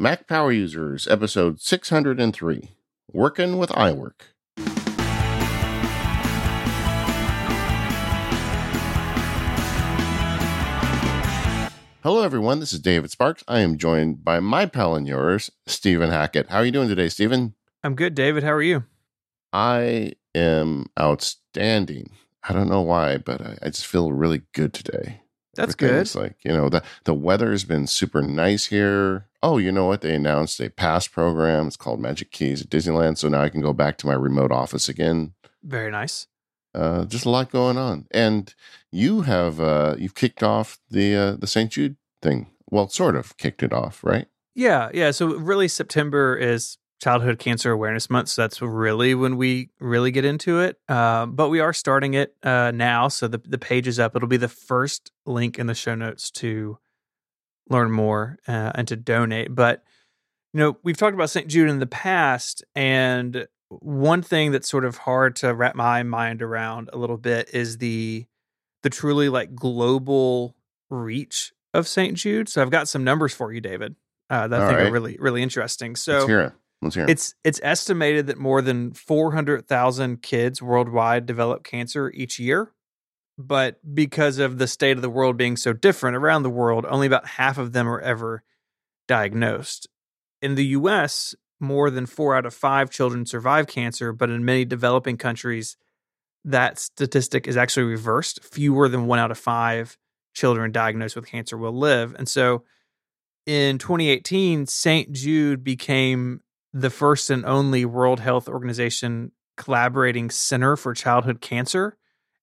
Mac Power Users, episode 603 Working with iWork. Hello, everyone. This is David Sparks. I am joined by my pal and yours, Stephen Hackett. How are you doing today, Stephen? I'm good, David. How are you? I am outstanding. I don't know why, but I, I just feel really good today. That's good. It's Like you know, the the weather has been super nice here. Oh, you know what? They announced a pass program. It's called Magic Keys at Disneyland. So now I can go back to my remote office again. Very nice. Uh, just a lot going on. And you have uh, you've kicked off the uh, the St. Jude thing. Well, sort of kicked it off, right? Yeah, yeah. So really, September is Childhood Cancer Awareness Month. So that's really when we really get into it. Uh, but we are starting it uh, now. So the, the page is up. It'll be the first link in the show notes to learn more uh, and to donate. But, you know, we've talked about St. Jude in the past. And one thing that's sort of hard to wrap my mind around a little bit is the the truly like global reach of St. Jude. So I've got some numbers for you, David. Uh, that I think right. are really really interesting. So Let's hear. it. Let's hear it. It's it's estimated that more than 400,000 kids worldwide develop cancer each year. But because of the state of the world being so different around the world, only about half of them are ever diagnosed. In the US, more than 4 out of 5 children survive cancer, but in many developing countries that statistic is actually reversed. Fewer than 1 out of 5 children diagnosed with cancer will live. And so in 2018, St. Jude became the first and only World Health Organization collaborating center for childhood cancer.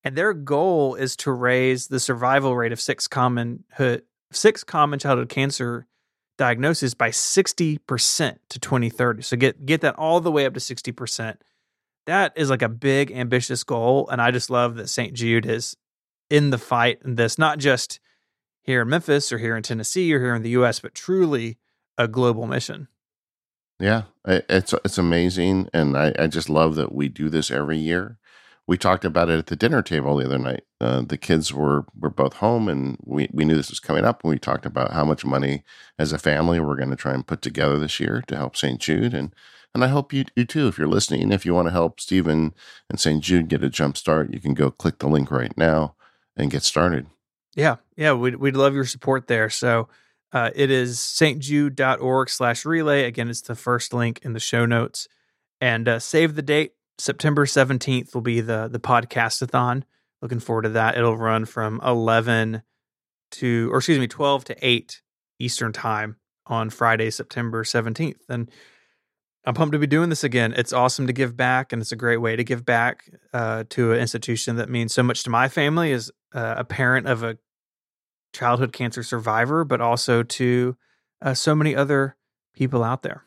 And their goal is to raise the survival rate of six common six common childhood cancer diagnoses by 60% to 2030. So get get that all the way up to 60%. That is like a big ambitious goal and I just love that St. Jude is in the fight in this not just here in Memphis or here in Tennessee or here in the US but truly a global mission. Yeah, it's it's amazing, and I, I just love that we do this every year. We talked about it at the dinner table the other night. Uh, the kids were were both home, and we we knew this was coming up. And we talked about how much money as a family we're going to try and put together this year to help St. Jude, and and I hope you you too. If you're listening, if you want to help Stephen and St. Jude get a jump start, you can go click the link right now and get started. Yeah, yeah, we'd we'd love your support there. So uh, it is stjude.org slash relay. Again, it's the first link in the show notes. And uh, save the date. September 17th will be the, the podcastathon. Looking forward to that. It'll run from 11 to, or excuse me, 12 to 8 Eastern time on Friday, September 17th. And I'm pumped to be doing this again. It's awesome to give back, and it's a great way to give back uh, to an institution that means so much to my family as uh, a parent of a childhood cancer survivor, but also to uh, so many other people out there.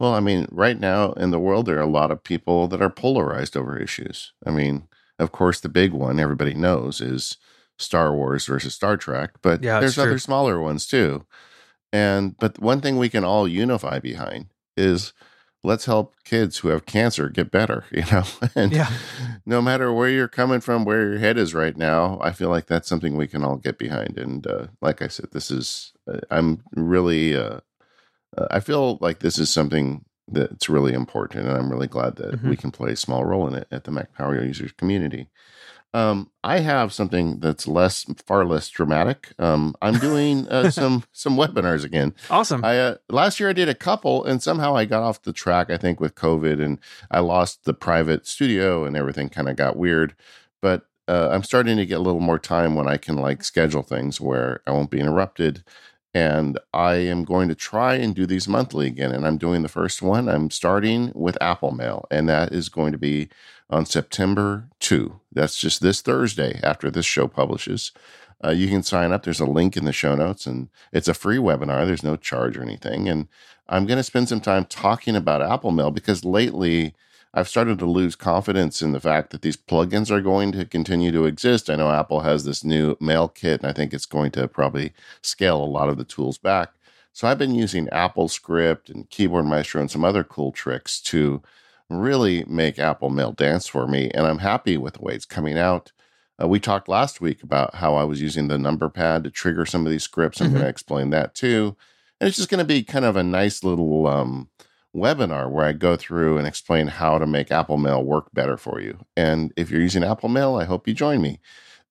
Well, I mean, right now in the world, there are a lot of people that are polarized over issues. I mean, of course, the big one everybody knows is Star Wars versus Star Trek, but yeah, there's other smaller ones too. And but one thing we can all unify behind is let's help kids who have cancer get better, you know? and yeah. no matter where you're coming from, where your head is right now, I feel like that's something we can all get behind. And uh, like I said, this is, uh, I'm really, uh, uh, I feel like this is something that's really important. And I'm really glad that mm-hmm. we can play a small role in it at the Mac Power Users community. Um, I have something that's less, far less dramatic. Um, I'm doing uh, some some webinars again. Awesome. I uh, last year I did a couple, and somehow I got off the track. I think with COVID, and I lost the private studio, and everything kind of got weird. But uh, I'm starting to get a little more time when I can like schedule things where I won't be interrupted. And I am going to try and do these monthly again. And I'm doing the first one. I'm starting with Apple Mail, and that is going to be on September 2. That's just this Thursday after this show publishes. Uh, you can sign up. There's a link in the show notes, and it's a free webinar. There's no charge or anything. And I'm going to spend some time talking about Apple Mail because lately I've started to lose confidence in the fact that these plugins are going to continue to exist. I know Apple has this new mail kit, and I think it's going to probably scale a lot of the tools back. So I've been using Apple Script and Keyboard Maestro and some other cool tricks to really make Apple Mail dance for me, and I'm happy with the way it's coming out. Uh, we talked last week about how I was using the number pad to trigger some of these scripts. I'm mm-hmm. going to explain that too. And it's just going to be kind of a nice little um, webinar where I go through and explain how to make Apple Mail work better for you. And if you're using Apple Mail, I hope you join me.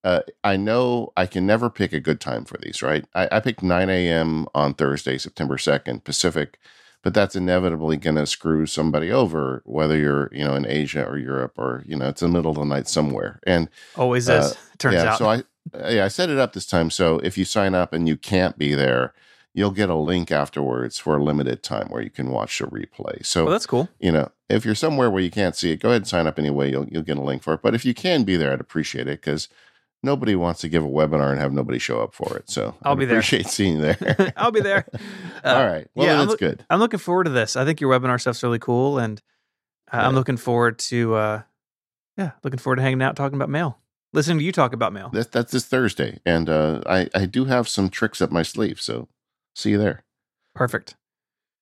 Uh, I know I can never pick a good time for these, right? I, I picked 9 a.m. on Thursday, September 2nd, Pacific, but that's inevitably going to screw somebody over, whether you're, you know, in Asia or Europe or, you know, it's the middle of the night somewhere. And always uh, is, turns yeah, out. So I, yeah, I set it up this time. So if you sign up and you can't be there, you'll get a link afterwards for a limited time where you can watch the replay. So well, that's cool. You know, if you're somewhere where you can't see it, go ahead and sign up anyway. You'll you'll get a link for it. But if you can be there, I'd appreciate it because nobody wants to give a webinar and have nobody show up for it. So I'll I'd be there. Appreciate seeing you there. I'll be there. Uh, All right. Well, yeah, yeah, I'm that's loo- good. I'm looking forward to this. I think your webinar stuff's really cool, and uh, I'm looking forward to, uh, yeah, looking forward to hanging out, talking about mail, listening to you talk about mail. That's that's this Thursday, and uh, I I do have some tricks up my sleeve. So see you there. Perfect.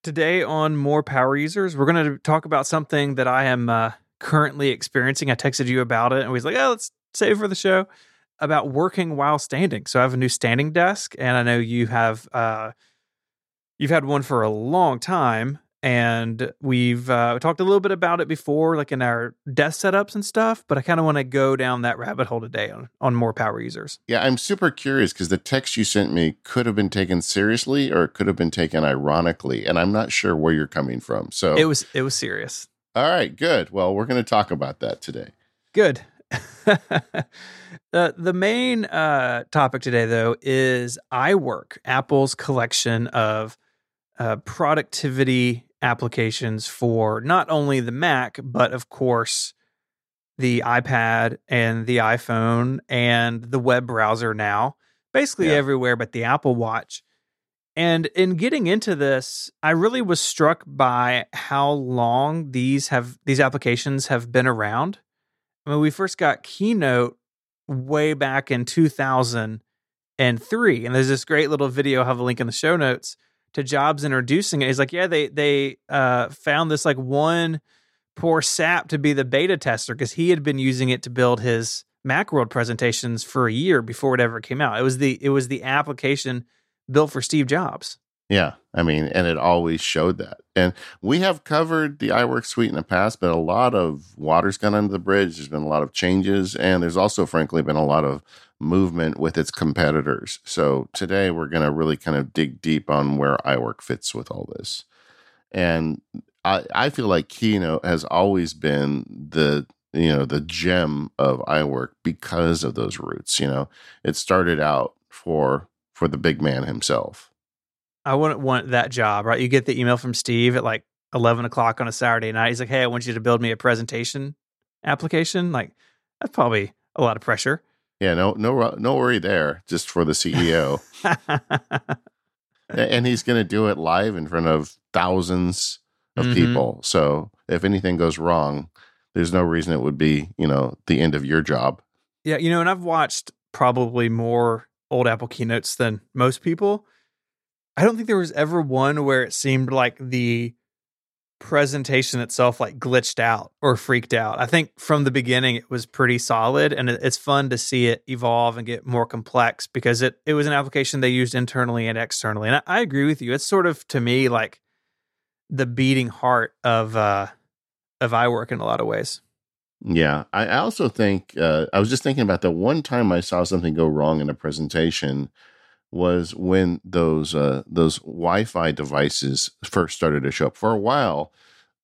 Today on Mac Power Users, we're going to talk about something that I am uh, currently experiencing. I texted you about it, and we was like, "Oh, let's save for the show." About working while standing. So I have a new standing desk, and I know you have uh, you've had one for a long time, and we've uh, talked a little bit about it before, like in our desk setups and stuff. But I kind of want to go down that rabbit hole today on on Mac Power Users. Yeah, I'm super curious because the text you sent me could have been taken seriously or it could have been taken ironically, and I'm not sure where you're coming from. So, It was it was serious. all right, good. Well, we're going to talk about that today. Good. uh, the main uh, topic today, though, is iWork, Apple's collection of uh, productivity applications for not only the Mac, but of course the iPad and the iPhone and the web browser now, basically Yeah. everywhere but the Apple Watch. And in getting into this, I really was struck by how long these have these applications have been around. I mean, we first got Keynote way back in 2003, and there's this great little video. I'll have a link in the show notes to Jobs introducing it. He's like, yeah, they they uh, found this like one poor sap to be the beta tester because he had been using it to build his MacWorld presentations for a year before it ever came out. It was the it was the application built for Steve Jobs. Yeah, I mean, and it always showed that. And we have covered the iWork suite in the past, but a lot of water's gone under the bridge. There's been a lot of changes, and there's also, frankly, been a lot of movement with its competitors. So today we're going to really kind of dig deep on where iWork fits with all this. And I, I feel like Keynote has always been the you know the gem of iWork because of those roots. You know, it started out for for the big man himself. I wouldn't want that job, right? You get the email from Steve at like 11 o'clock on a Saturday night. He's like, hey, I want you to build me a presentation application. Like, that's probably a lot of pressure. Yeah, no, no, no worry there. Just for the CEO, and he's going to do it live in front of thousands of Mhm. people. So if anything goes wrong, there's no reason it would be, you know, the end of your job. yeah, you know, and I've watched probably more old Apple keynotes than most people. I don't think there was ever one where it seemed like the presentation itself like glitched out or freaked out. I think from the beginning it was pretty solid and it's fun to see it evolve and get more complex because it it was an application they used internally and externally. And I, I agree with you. It's sort of to me like the beating heart of uh of iWork in a lot of ways. Yeah, I also think uh, I was just thinking about the one time I saw something go wrong in a presentation was when those uh, those Wi-Fi devices first started to show up. For a while,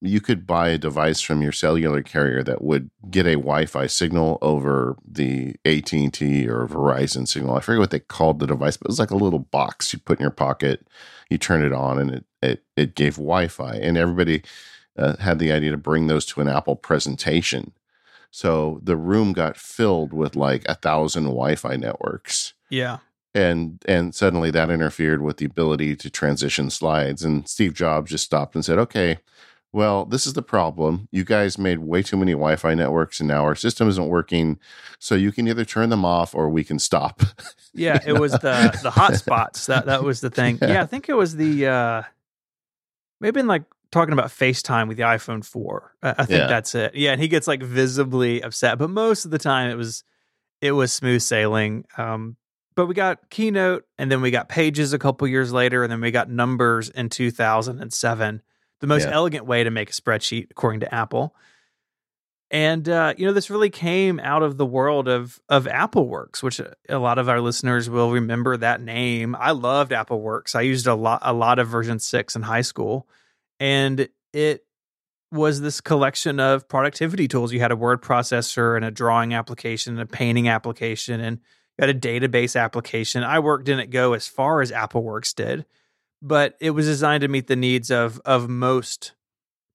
you could buy a device from your cellular carrier that would get a Wi-Fi signal over the AT and T or Verizon signal. I forget what they called the device, but it was like a little box you put in your pocket. You turn it on, and it it it gave Wi-Fi, and everybody uh, had the idea to bring those to an Apple presentation. So the room got filled with like a thousand Wi-Fi networks Yeah. And and suddenly that interfered with the ability to transition slides and steve jobs just stopped and said okay well this is the problem you guys made way too many wi-fi networks and now our system isn't working so you can either turn them off or we can stop Yeah, it was the the hotspots. That that was the thing. Yeah. Yeah, I think it was the uh maybe been like talking about FaceTime with the iPhone 4. I, I think Yeah. that's it. Yeah, and he gets like visibly upset, but most of the time it was it was smooth sailing. Um but we got Keynote and then we got Pages a couple years later and then we got Numbers in 2007. The most Yeah. elegant way to make a spreadsheet according to Apple. And uh, you know this really came out of the world of of AppleWorks, which a lot of our listeners will remember that name. I loved AppleWorks. I used a lot a lot of version 6 in high school and it was this collection of productivity tools. You had a word processor and a drawing application and a painting application and had a database application. iWork didn't go as far as AppleWorks did, but it was designed to meet the needs of of most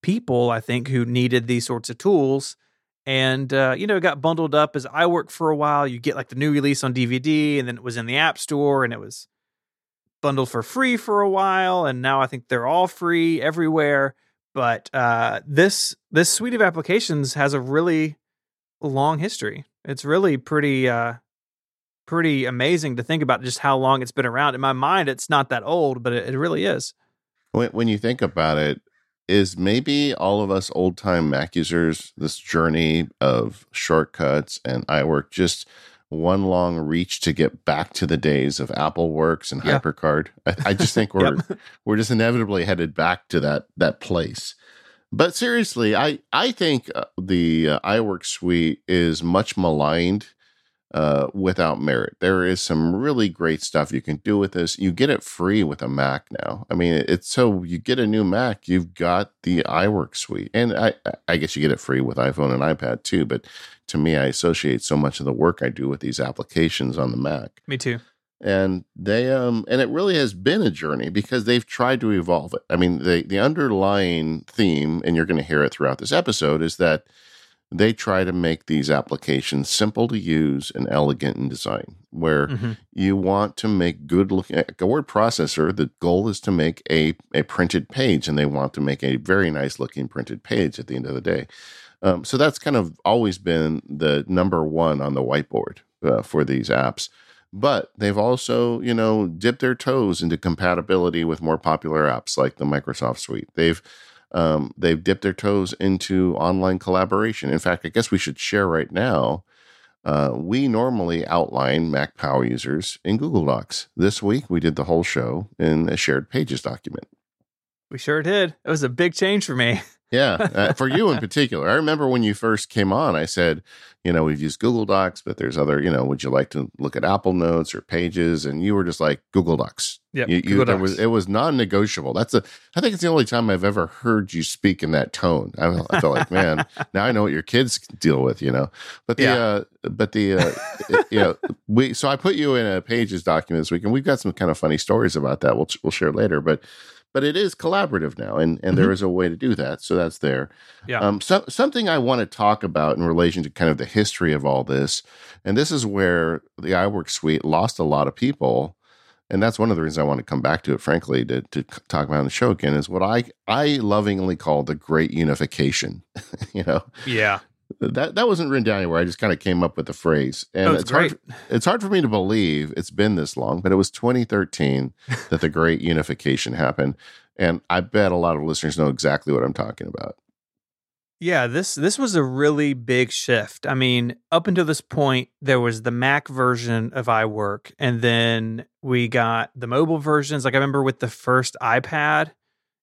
people, I think, who needed these sorts of tools. And uh, you know, it got bundled up as iWork for a while. You get like the new release on DVD, and then it was in the App Store, and it was bundled for free for a while, and now I think they're all free everywhere. But uh, this this suite of applications has a really long history. It's really pretty uh, pretty amazing to think about just how long it's been around. In my mind, it's not that old, but it, it really is. When, when you think about it, is maybe all of us old time Mac users this journey of shortcuts and iWork just one long reach to get back to the days of Apple Works and Yeah. HyperCard? I, I just think we're Yep. we're just inevitably headed back to that that place. But seriously, I I think uh, the uh, iWork suite is much maligned uh, without merit. There is some really great stuff you can do with this. You get it free with a Mac now. I mean, it's so you get a new Mac, you've got the iWork suite, and I I guess you get it free with iPhone and iPad too. But to me, I associate so much of the work I do with these applications on the Mac Me too. and they um and it really has been a journey because they've tried to evolve it. I mean, the the underlying theme, and you're going to hear it throughout this episode, is that they try to make these applications simple to use and elegant in design. Where Mhm. you want to make good looking a word processor. The goal is to make a a printed page, and they want to make a very nice looking printed page at the end of the day. Um, so that's kind of always been the number one on the whiteboard uh, for these apps. But they've also, you know, dipped their toes into compatibility with more popular apps like the Microsoft Suite. They've um, they've dipped their toes into online collaboration. In fact, I guess we should share right now. Uh, we normally outline Mac Power users in Google Docs. This week, we did the whole show in a shared pages document. We sure did. It was a big change for me. Yeah, uh, for you in particular. I remember when you first came on, I said, you know, we've used Google Docs, but there's other, you know, would you like to look at Apple Notes or Pages? And you were just like Google Docs. Yeah, you, you, Docs. was it was non-negotiable. That's a. I think it's the only time I've ever heard you speak in that tone. I, I felt like, man, now I know what your kids deal with. You know, but the, Yeah. uh, but the, uh, it- you know, we. So I put you in a Pages document this week, and we've got some kind of funny stories about that. We'll we'll share later, but. But it is collaborative now, and, and there is a way to do that. So that's there. Mm-hmm. Yeah. Um, so, something I want to talk about in relation to kind of the history of all this, and this is where the iWork suite lost a lot of people, and that's one of the reasons I want to come back to it. Frankly, to to talk about on the show again is what I I lovingly call the Great Unification. you know Yeah. That that wasn't written down anywhere. I just kind of came up with the phrase, and oh, That was it's hard it's hard for me to believe it's been this long, but it was 2013 that the Great Unification happened, and I bet a lot of listeners know exactly what I'm talking about. Yeah, this this was a really big shift. I mean, up until this point, there was the Mac version of iWork, and then we got the mobile versions. Like I remember with the first iPad,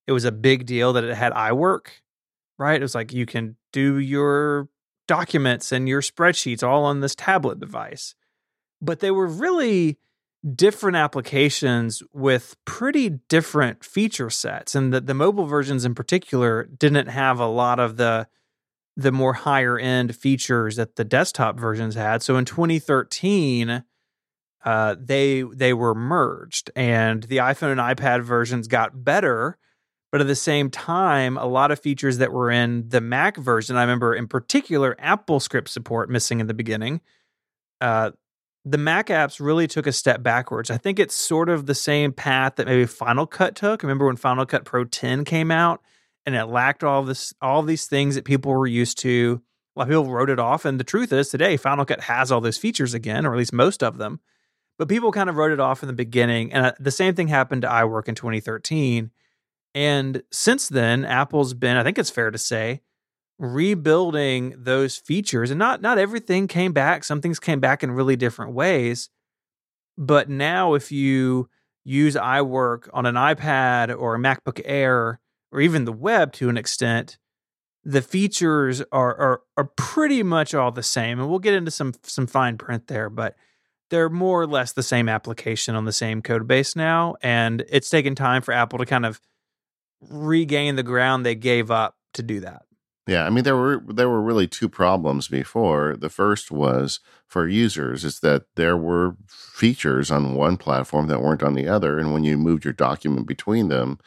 it was a big deal that it had iWork, right? It was like you can do your documents and your spreadsheets all on this tablet device. But they were really different applications with pretty different feature sets and the, the mobile versions in particular didn't have a lot of the the more higher end features that the desktop versions had so in 2013 uh, they they were merged and the iphone and ipad versions got better but at the same time a lot of features that were in the mac version i remember in particular apple script support missing in the beginning uh, the Mac apps really took a step backwards. I think it's sort of the same path that maybe Final Cut took. Remember when Final Cut Pro 10 came out and it lacked all this all these things that people were used to. A lot of people wrote it off. And the truth is today, Final Cut has all those features again, or at least most of them. But people kind of wrote it off in the beginning. And uh, the same thing happened to iWork in 2013. And since then, Apple's been, I think it's fair to say, rebuilding those features and not not everything came back some things came back in really different ways But now, if you use iWork on an iPad or a MacBook Air or even the web to an extent, the features are, are are pretty much all the same. And we'll get into some some fine print there, but they're more or less the same application on the same code base now. And it's taken time for Apple to kind of regain the ground they gave up to do that. Yeah, I mean there were there were really two problems before. The first was for users is that there were features on one platform that weren't on the other and when you moved your document between them,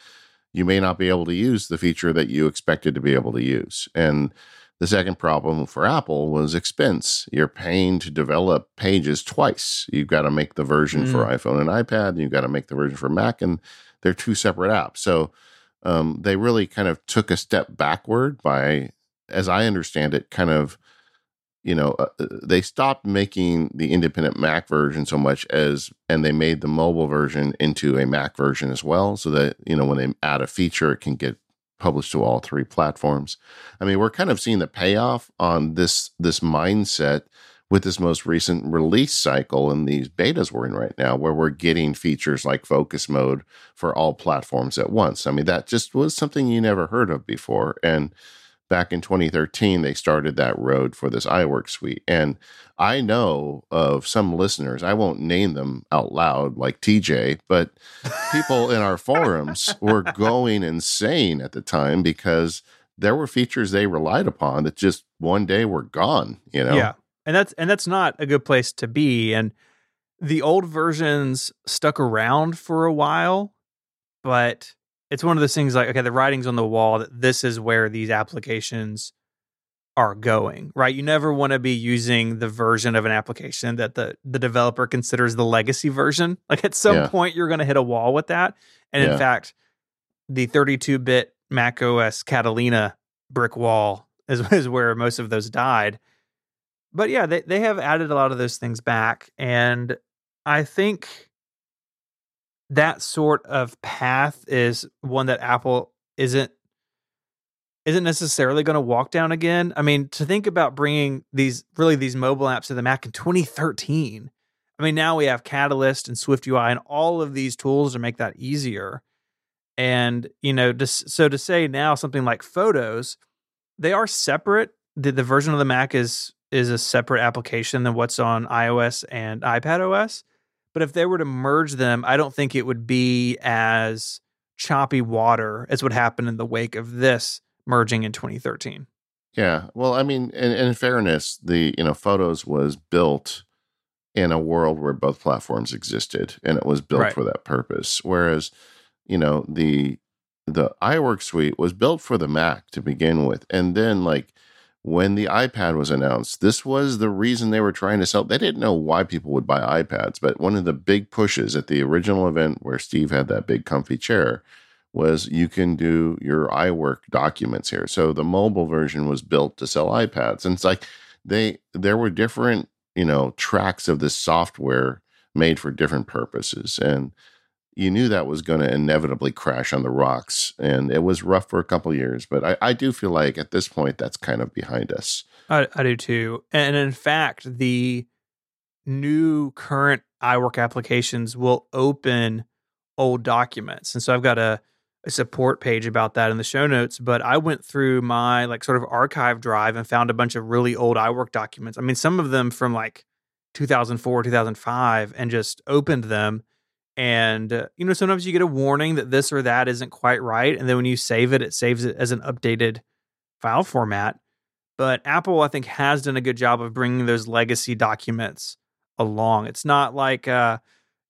you may not be able to use the feature that you expected to be able to use. And the second problem for Apple was expense. You're paying to develop pages twice. You've got to make the version mm. for iPhone and iPad, and you've got to make the version for Mac, and they're two separate apps. So um, they really kind of took a step backward by, as I understand it, kind of, you know, uh, uh, they stopped making the independent Mac version so much as, and they made the mobile version into a Mac version as well, so that you know when they add a feature, it can get published to all three platforms. I mean, we're kind of seeing the payoff on this this mindset with this most recent release cycle and these betas we're in right now, where we're getting features like focus mode for all platforms at once. I mean, that just was something you never heard of before. And back in 2013, they started that road for this iWork suite. And I know of some listeners, I won't name them out loud like TJ, but people in our forums were going insane at the time because there were features they relied upon that just one day were gone, you know? Yeah and that's and that's not a good place to be. And the old versions stuck around for a while but it's one of those things like okay the writing's on the wall that this is where these applications are going right? You never want to be using the version of an application that the the developer considers the legacy version. Like at some yeah. point you're going to hit a wall with that. And yeah. in fact the 32-bit mac os catalina brick wall is, is where most of those died but yeah, they, they have added a lot of those things back. And I think that sort of path is one that Apple isn't isn't necessarily going to walk down again. I mean, to think about bringing these really these mobile apps to the Mac in 2013. I mean, now we have Catalyst and Swift UI and all of these tools to make that easier. And you know, just, so to say now something like Photos, they are separate. The, the version of the Mac is is a separate application than what's on iOS and iPad OS. But if they were to merge them, I don't think it would be as choppy water as what happened in the wake of this merging in 2013. Yeah. Well, I mean, in, in fairness, the, you know, Photos was built in a world where both platforms existed and it was built right. for that purpose. Whereas, you know, the the iWork suite was built for the Mac to begin with. And then like when the iPad was announced, this was the reason they were trying to sell. They didn't know why people would buy iPads, but one of the big pushes at the original event where Steve had that big comfy chair was you can do your iWork documents here. So the mobile version was built to sell iPads. And it's like they there were different, you know, tracks of this software made for different purposes. And you knew that was going to inevitably crash on the rocks. And it was rough for a couple years, but I, I, do feel like at this point that's kind of behind us. I, I do too. And in fact, the new current iWork applications will open old documents. And so I've got a, a support page about that in the show notes, but I went through my like sort of archive drive and found a bunch of really old iWork documents. I mean, some of them from like 2004, 2005, and just opened them and uh, you know sometimes you get a warning that this or that isn't quite right and then when you save it it saves it as an updated file format. But apple i think has done a good job of bringing those legacy documents along. It's not like uh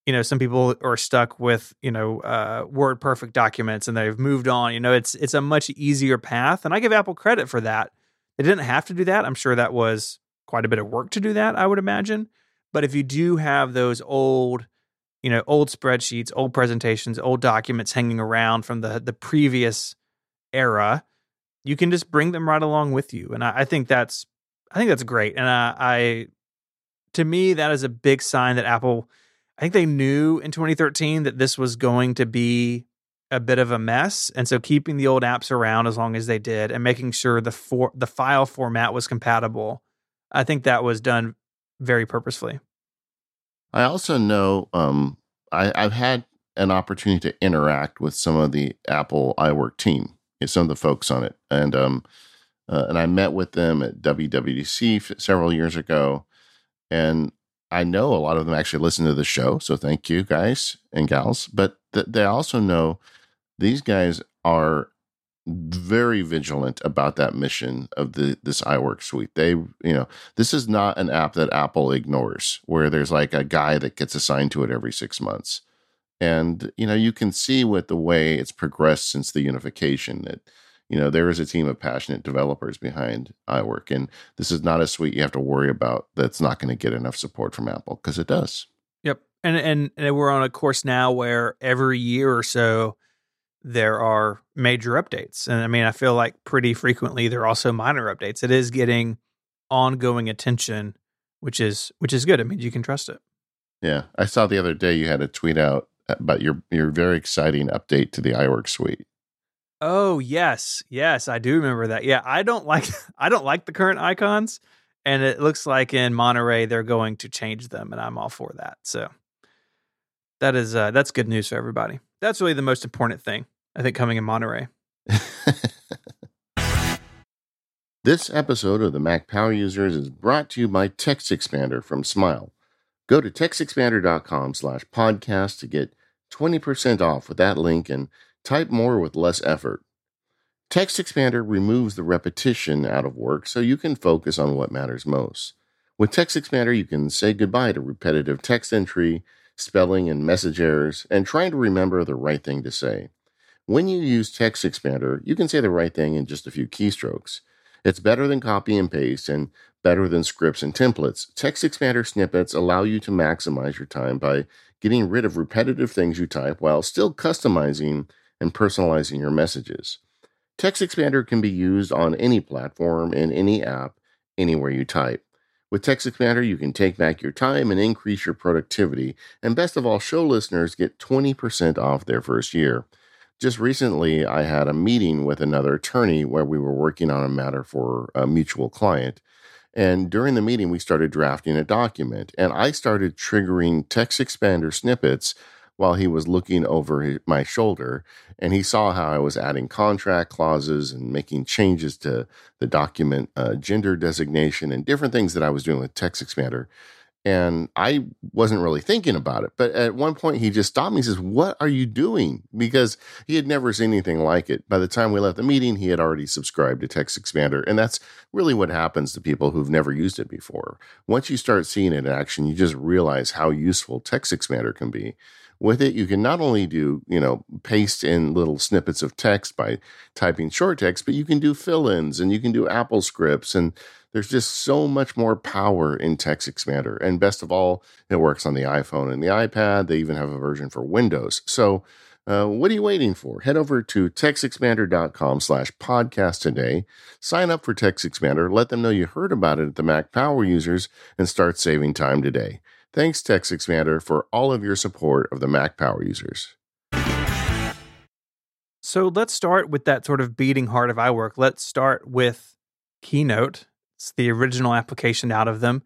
you know some people are stuck with you know uh word perfect documents and they've moved on. You know it's it's a much easier path and i give apple credit for that. They didn't have to do that. I'm sure that was quite a bit of work to do that i would imagine. But if you do have those old you know old spreadsheets old presentations old documents hanging around from the the previous era you can just bring them right along with you. And i, I think that's i think that's great. And I, I to me that is a big sign that apple i think they knew in 2013 that this was going to be a bit of a mess. And so keeping the old apps around as long as they did and making sure the for the file format was compatible i think that was done very purposefully I also know um, I, I've had an opportunity to interact with some of the Apple iWork team, some of the folks on it, and um, uh, and I met with them at WWDC several years ago, and I know a lot of them actually listen to the show, so thank you guys and gals. But th- they also know these guys are very vigilant about that mission of the this iWork suite. They, you know, this is not an app that Apple ignores, where there's like a guy that gets assigned to it every six months. And you know, you can see with the way it's progressed since the unification that you know there is a team of passionate developers behind iWork, and this is not a suite you have to worry about that's not going to get enough support from Apple because it does. Yep, and, and and we're on a course now where every year or so there are major updates. And I mean, I feel like pretty frequently there are also minor updates. It is getting ongoing attention, which is which is good. I mean, you can trust it. Yeah, I saw the other day you had a tweet out about your your very exciting update to the iWork suite. Oh yes, yes, I do remember that. Yeah, I don't like I don't like the current icons, and it looks like in Monterey they're going to change them, and I'm all for that. So that is uh, that's good news for everybody. That's really the most important thing. I think coming in Monterey. this episode of the Mac Power Users is brought to you by Text Expander from Smile. Go to textexpander.com slash podcast to get 20% off with that link and type more with less effort. Text Expander removes the repetition out of work so you can focus on what matters most. With Text Expander, you can say goodbye to repetitive text entry, spelling and message errors, and trying to remember the right thing to say. When you use Text Expander, you can say the right thing in just a few keystrokes. It's better than copy and paste and better than scripts and templates. Text Expander snippets allow you to maximize your time by getting rid of repetitive things you type while still customizing and personalizing your messages. Text Expander can be used on any platform, in any app, anywhere you type. With Text Expander, you can take back your time and increase your productivity. And best of all, show listeners get 20% off their first year. Just recently, I had a meeting with another attorney where we were working on a matter for a mutual client. And during the meeting, we started drafting a document, and I started triggering text expander snippets while he was looking over my shoulder. And he saw how I was adding contract clauses and making changes to the document uh, gender designation and different things that I was doing with text expander. And I wasn't really thinking about it. But at one point, he just stopped me and says, What are you doing? Because he had never seen anything like it. By the time we left the meeting, he had already subscribed to Text Expander. And that's really what happens to people who've never used it before. Once you start seeing it in action, you just realize how useful Text Expander can be. With it, you can not only do, you know, paste in little snippets of text by typing short text, but you can do fill ins and you can do Apple scripts and there's just so much more power in Text Expander. And best of all, it works on the iPhone and the iPad. They even have a version for Windows. So, uh, what are you waiting for? Head over to textexpander.com slash podcast today. Sign up for Text Expander. Let them know you heard about it at the Mac Power Users and start saving time today. Thanks, Text Expander, for all of your support of the Mac Power Users. So let's start with that sort of beating heart of iWork. Let's start with Keynote it's the original application out of them.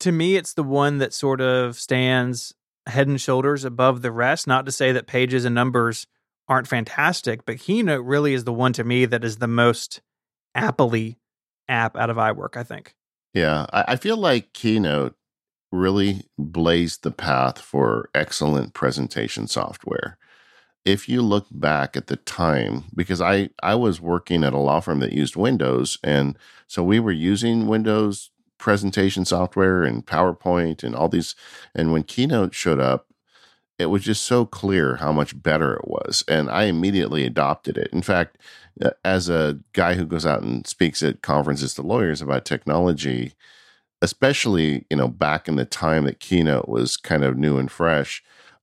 To me, it's the one that sort of stands head and shoulders above the rest. Not to say that pages and numbers aren't fantastic, but Keynote really is the one to me that is the most apply app out of iWork, I think. Yeah, I feel like Keynote really blazed the path for excellent presentation software if you look back at the time, because I, I was working at a law firm that used Windows, and so we were using Windows presentation software and PowerPoint and all these. And when Keynote showed up, it was just so clear how much better it was. And I immediately adopted it. In fact, as a guy who goes out and speaks at conferences to lawyers about technology, especially, you know, back in the time that Keynote was kind of new and fresh,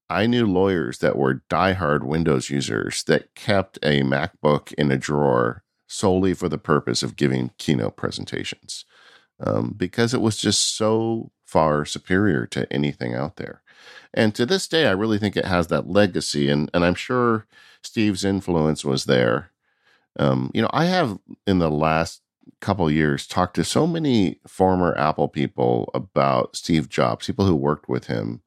I knew lawyers that were diehard Windows users that kept a MacBook in a drawer solely for the purpose of giving keynote presentations um, because it was just so far superior to anything out there. And to this day, I really think it has that legacy. And, and I'm sure Steve's influence was there. Um, you know, I have in the last couple years talked to so many former Apple people about Steve Jobs, people who worked with him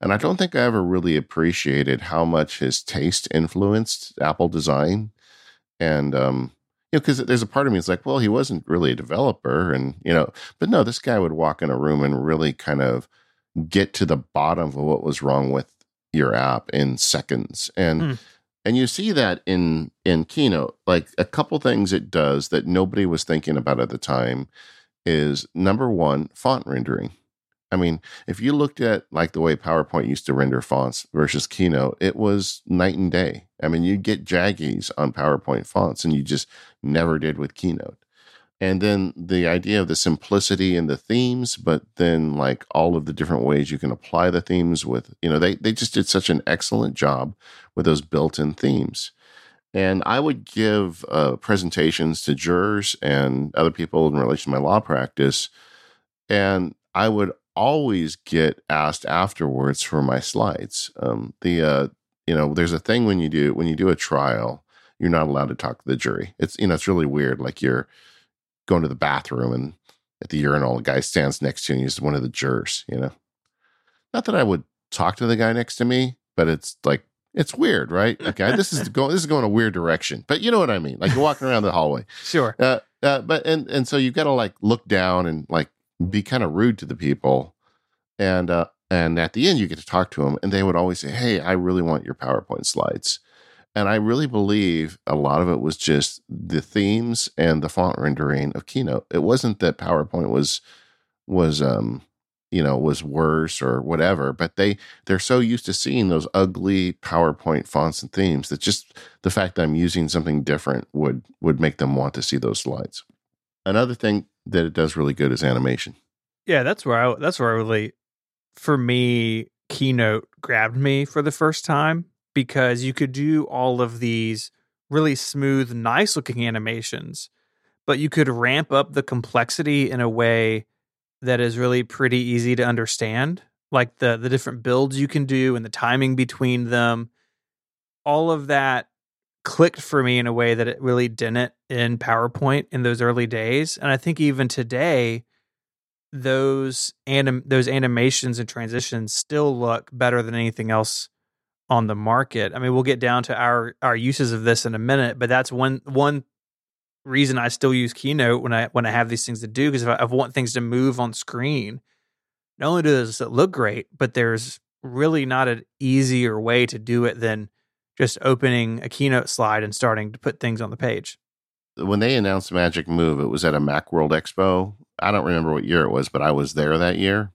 And I don't think I ever really appreciated how much his taste influenced Apple design. And, um, you know, because there's a part of me that's like, well, he wasn't really a developer. And, you know, but no, this guy would walk in a room and really kind of get to the bottom of what was wrong with your app in seconds. And, mm. and you see that in, in Keynote, like a couple things it does that nobody was thinking about at the time is number one, font rendering. I mean, if you looked at like the way PowerPoint used to render fonts versus Keynote, it was night and day. I mean, you'd get jaggies on PowerPoint fonts, and you just never did with Keynote. And then the idea of the simplicity and the themes, but then like all of the different ways you can apply the themes with, you know, they, they just did such an excellent job with those built in themes. And I would give uh, presentations to jurors and other people in relation to my law practice. And I would always get asked afterwards for my slides. Um, the uh, you know, there's a thing when you do when you do a trial, you're not allowed to talk to the jury. It's you know, it's really weird. Like you're going to the bathroom and at the urinal, a guy stands next to you and he's one of the jurors. You know, not that I would talk to the guy next to me, but it's like it's weird, right? Okay, this is going this is going a weird direction, but you know what I mean. Like you're walking around the hallway, sure. Uh, uh, but and and so you've got to like look down and like be kind of rude to the people, and uh, and at the end you get to talk to them, and they would always say, "Hey, I really want your PowerPoint slides," and I really believe a lot of it was just the themes and the font rendering of Keynote. It wasn't that PowerPoint was was um you know was worse or whatever but they they're so used to seeing those ugly powerpoint fonts and themes that just the fact that i'm using something different would would make them want to see those slides another thing that it does really good is animation. Yeah, that's where I that's where I really for me Keynote grabbed me for the first time because you could do all of these really smooth, nice looking animations, but you could ramp up the complexity in a way that is really pretty easy to understand. Like the the different builds you can do and the timing between them. All of that clicked for me in a way that it really didn't in PowerPoint in those early days. And I think even today, those anim- those animations and transitions still look better than anything else on the market. I mean, we'll get down to our our uses of this in a minute, but that's one one reason I still use Keynote when I when I have these things to do because if I, I want things to move on screen, not only does it look great, but there's really not an easier way to do it than just opening a keynote slide and starting to put things on the page. When they announced Magic Move, it was at a Macworld Expo. I don't remember what year it was, but I was there that year.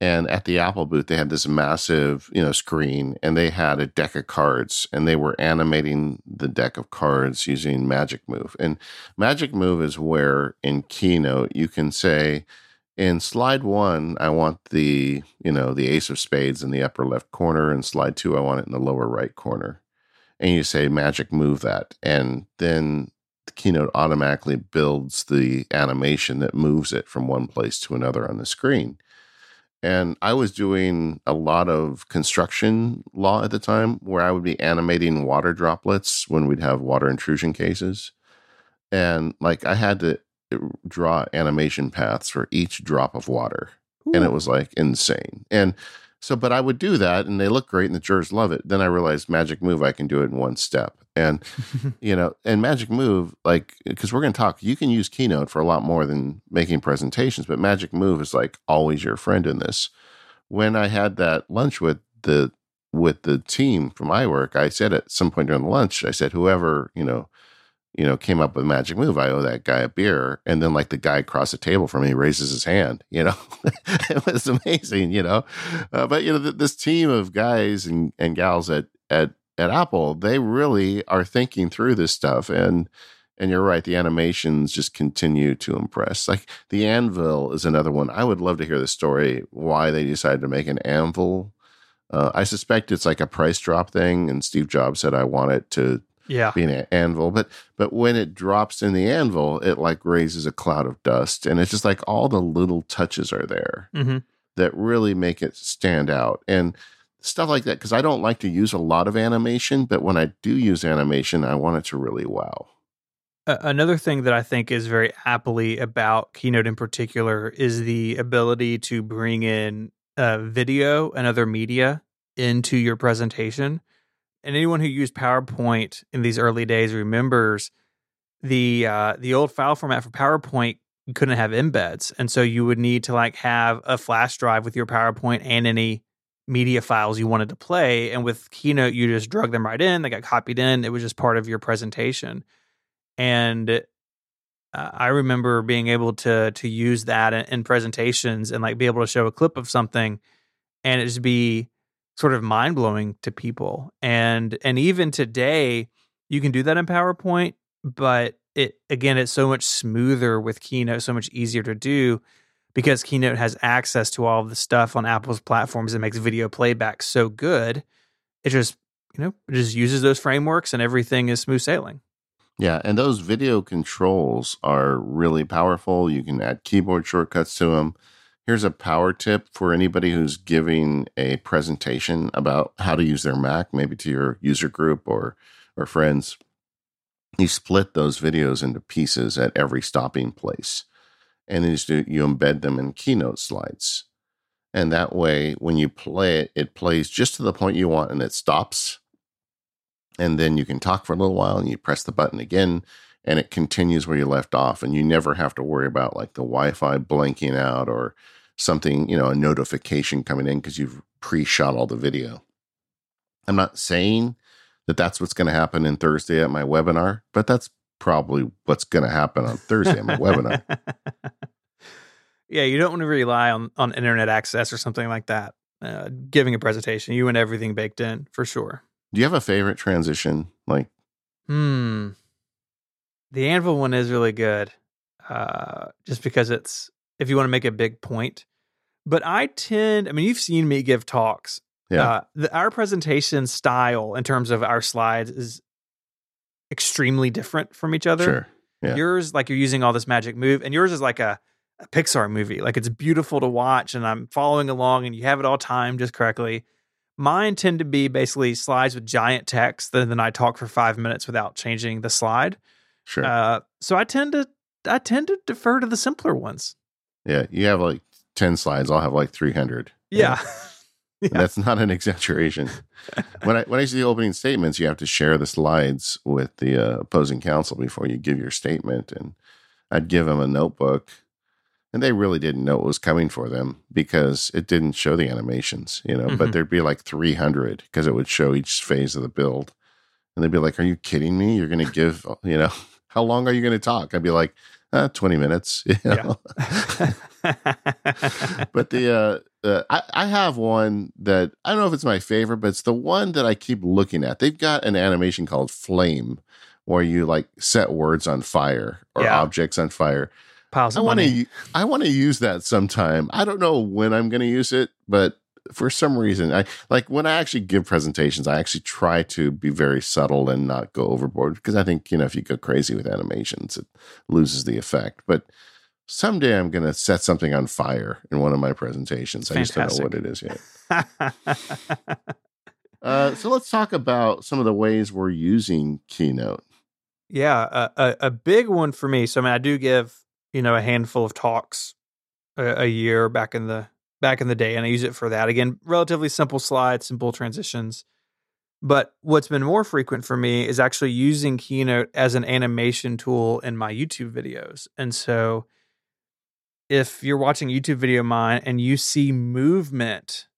And at the Apple booth, they had this massive, you know, screen, and they had a deck of cards, and they were animating the deck of cards using Magic Move. And Magic Move is where in Keynote you can say, in slide one, I want the, you know, the ace of spades in the upper left corner. and slide two, I want it in the lower right corner. And you say magic move that. And then the keynote automatically builds the animation that moves it from one place to another on the screen. And I was doing a lot of construction law at the time where I would be animating water droplets when we'd have water intrusion cases. And like I had to draw animation paths for each drop of water. Ooh. And it was like insane. And so, but I would do that and they look great and the jurors love it. Then I realized Magic Move, I can do it in one step. And, you know, and Magic Move, like, because we're going to talk, you can use Keynote for a lot more than making presentations, but Magic Move is like always your friend in this. When I had that lunch with the, with the team from iWork, I said at some point during the lunch, I said, whoever, you know, you know, came up with magic move. I owe that guy a beer. And then like the guy across the table from me raises his hand, you know, it was amazing, you know, uh, but you know, th- this team of guys and, and gals at, at, at Apple, they really are thinking through this stuff. And, and you're right, the animations just continue to impress. Like the anvil is another one. I would love to hear the story why they decided to make an anvil. Uh, I suspect it's like a price drop thing, and Steve Jobs said, "I want it to yeah. being an anvil. But but when it drops in the anvil, it like raises a cloud of dust, and it's just like all the little touches are there mm-hmm. that really make it stand out and stuff like that. Because I don't like to use a lot of animation, but when I do use animation, I want it to really wow. Uh, another thing that I think is very happily about Keynote in particular is the ability to bring in uh, video and other media into your presentation. And anyone who used PowerPoint in these early days remembers the uh, the old file format for PowerPoint couldn't have embeds, and so you would need to like have a flash drive with your PowerPoint and any media files you wanted to play. And with Keynote, you just drug them right in; they got copied in. It was just part of your presentation. And uh, I remember being able to to use that in, in presentations and like be able to show a clip of something, and it just be sort of mind blowing to people. And and even today, you can do that in PowerPoint, but it again, it's so much smoother with Keynote, so much easier to do because Keynote has access to all of the stuff on Apple's platforms that makes video playback so good. It just you know it just uses those frameworks and everything is smooth sailing. Yeah, and those video controls are really powerful. You can add keyboard shortcuts to them Here's a power tip for anybody who's giving a presentation about how to use their Mac, maybe to your user group or or friends. You split those videos into pieces at every stopping place, and then you embed them in Keynote slides. And that way, when you play it, it plays just to the point you want and it stops. And then you can talk for a little while and you press the button again and it continues where you left off. And you never have to worry about like the Wi Fi blanking out or something, you know, a notification coming in because you've pre shot all the video. I'm not saying that that's what's going to happen in Thursday at my webinar, but that's probably what's going to happen on Thursday at my webinar. Yeah, you don't want to rely on, on internet access or something like that. Uh, giving a presentation, you want everything baked in for sure. Do you have a favorite transition? Like, hmm, the Anvil one is really good, uh, just because it's if you want to make a big point. But I tend, I mean, you've seen me give talks. Yeah. Uh, the, our presentation style in terms of our slides is extremely different from each other. Sure. Yeah. Yours, like you're using all this magic move, and yours is like a, a Pixar movie. Like it's beautiful to watch, and I'm following along, and you have it all timed just correctly. Mine tend to be basically slides with giant text, and then I talk for five minutes without changing the slide. Sure. Uh, so I tend to I tend to defer to the simpler ones. Yeah, you have like 10 slides, I'll have like 300. Yeah. yeah. That's not an exaggeration. when I when I see the opening statements, you have to share the slides with the uh, opposing counsel before you give your statement and I'd give them a notebook and they really didn't know what was coming for them because it didn't show the animations, you know, mm-hmm. but there'd be like 300 because it would show each phase of the build. And they'd be like, "Are you kidding me? You're going to give, you know, how long are you going to talk?" I'd be like, uh, 20 minutes. You know? Yeah. but the, uh, uh, I, I have one that I don't know if it's my favorite, but it's the one that I keep looking at. They've got an animation called Flame where you like set words on fire or yeah. objects on fire. Piles I want to I want to use that sometime. I don't know when I'm going to use it, but for some reason i like when i actually give presentations i actually try to be very subtle and not go overboard because i think you know if you go crazy with animations it loses the effect. But someday i'm going to set something on fire in one of my presentations. I just don't know what it is yet. Uh, so let's talk about some of the ways we're using keynote. Yeah a, a, big one for me so i mean i do give you know a handful of talks a, a year back in the back in the day, and I use it for that. Again, relatively simple slides, simple transitions. But what's been more frequent for me is actually using Keynote as an animation tool in my YouTube videos. And so if you're watching a YouTube video of mine and you see movement,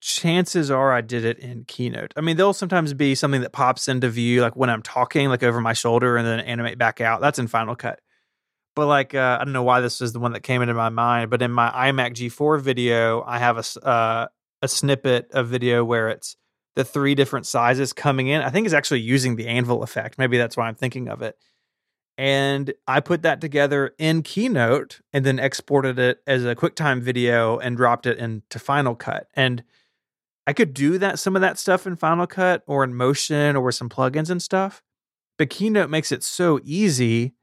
chances are I did it in Keynote. I mean, there'll sometimes be something that pops into view, like when I'm talking, like over my shoulder, and then animate back out. That's in Final Cut. But like, uh, I don't know why this is the one that came into my mind. But in my iMac G4 video, I have a uh, a snippet of video where it's the three different sizes coming in. I think it's actually using the anvil effect. Maybe that's why I'm thinking of it. And I put that together in Keynote and then exported it as a QuickTime video and dropped it into Final Cut. And I could do that some of that stuff in Final Cut or in Motion or with some plugins and stuff. But Keynote makes it so easy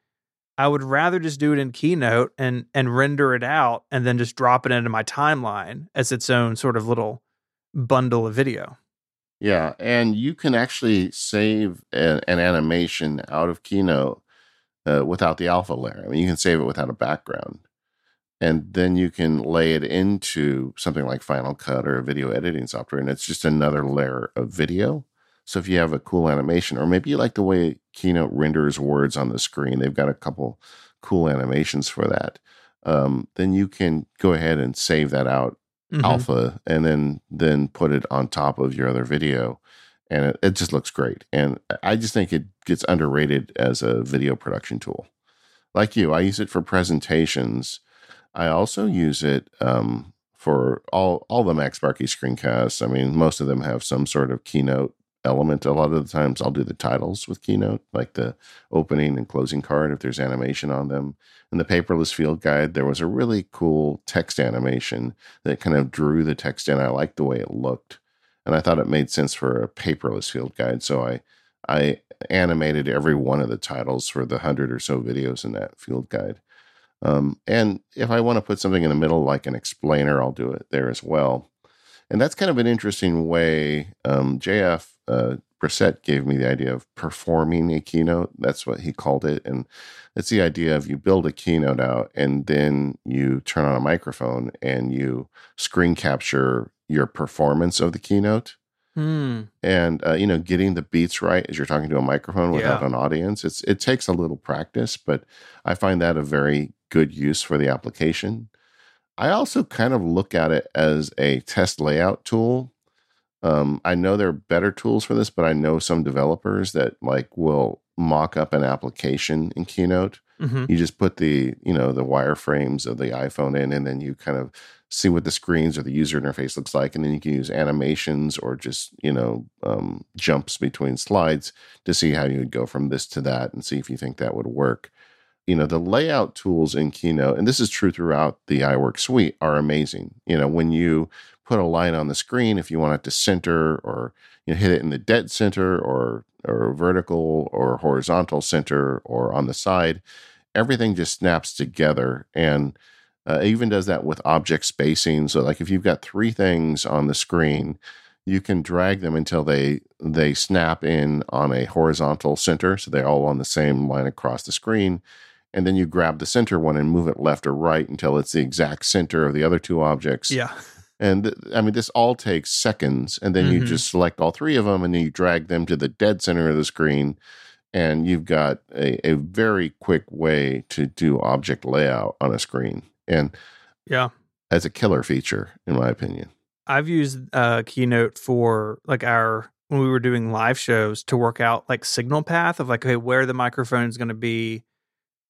I would rather just do it in Keynote and and render it out and then just drop it into my timeline as its own sort of little bundle of video. Yeah, and you can actually save a, an animation out of Keynote uh, without the alpha layer. I mean, you can save it without a background. and then you can lay it into something like Final Cut or a video editing software, and it's just another layer of video. So if you have a cool animation, or maybe you like the way Keynote renders words on the screen, they've got a couple cool animations for that. Um, then you can go ahead and save that out mm-hmm. alpha, and then then put it on top of your other video, and it, it just looks great. And I just think it gets underrated as a video production tool. Like you, I use it for presentations I also use it um, for all all the max MacSparky screencasts. I mean, most of them have some sort of keynote element. A lot of the times, I'll do the titles with keynote, like the opening and closing card if there's animation on them. In the paperless field guide, there was a really cool text animation that kind of drew the text in. I liked the way it looked, and I thought it made sense for a paperless field guide. So I I animated every one of the titles for the hundred or so videos in that field guide. Um, and if I want to put something in the middle, like an explainer, I'll do it there as well. And that's kind of an interesting way. Um, JF uh, Brissett gave me the idea of performing a keynote. That's what he called it. And it's the idea of you build a keynote out and then you turn on a microphone and you screen capture your performance of the keynote. Hmm. And uh, you know, getting the beats right as you're talking to a microphone without yeah. an audience, it's it takes a little practice, but I find that a very good use for the application. I also kind of look at it as a test layout tool. Um, I know there are better tools for this, but I know some developers that like will mock up an application in Keynote. Mm-hmm. You just put the you know the wireframes of the iPhone in, and then you kind of see what the screens or the user interface looks like, and then you can use animations or just you know um, jumps between slides to see how you would go from this to that, and see if you think that would work you know the layout tools in keynote and this is true throughout the iwork suite are amazing you know when you put a line on the screen if you want it to center or you know, hit it in the dead center or or vertical or horizontal center or on the side everything just snaps together and uh, even does that with object spacing so like if you've got three things on the screen you can drag them until they they snap in on a horizontal center so they're all on the same line across the screen and then you grab the center one and move it left or right until it's the exact center of the other two objects. Yeah. And I mean, this all takes seconds, and then mm-hmm. you just select all three of them, and then you drag them to the dead center of the screen, and you've got a, a very quick way to do object layout on a screen. And yeah, as a killer feature, in my opinion. I've used uh, Keynote for like our when we were doing live shows to work out like signal path of like okay where the microphone is going to be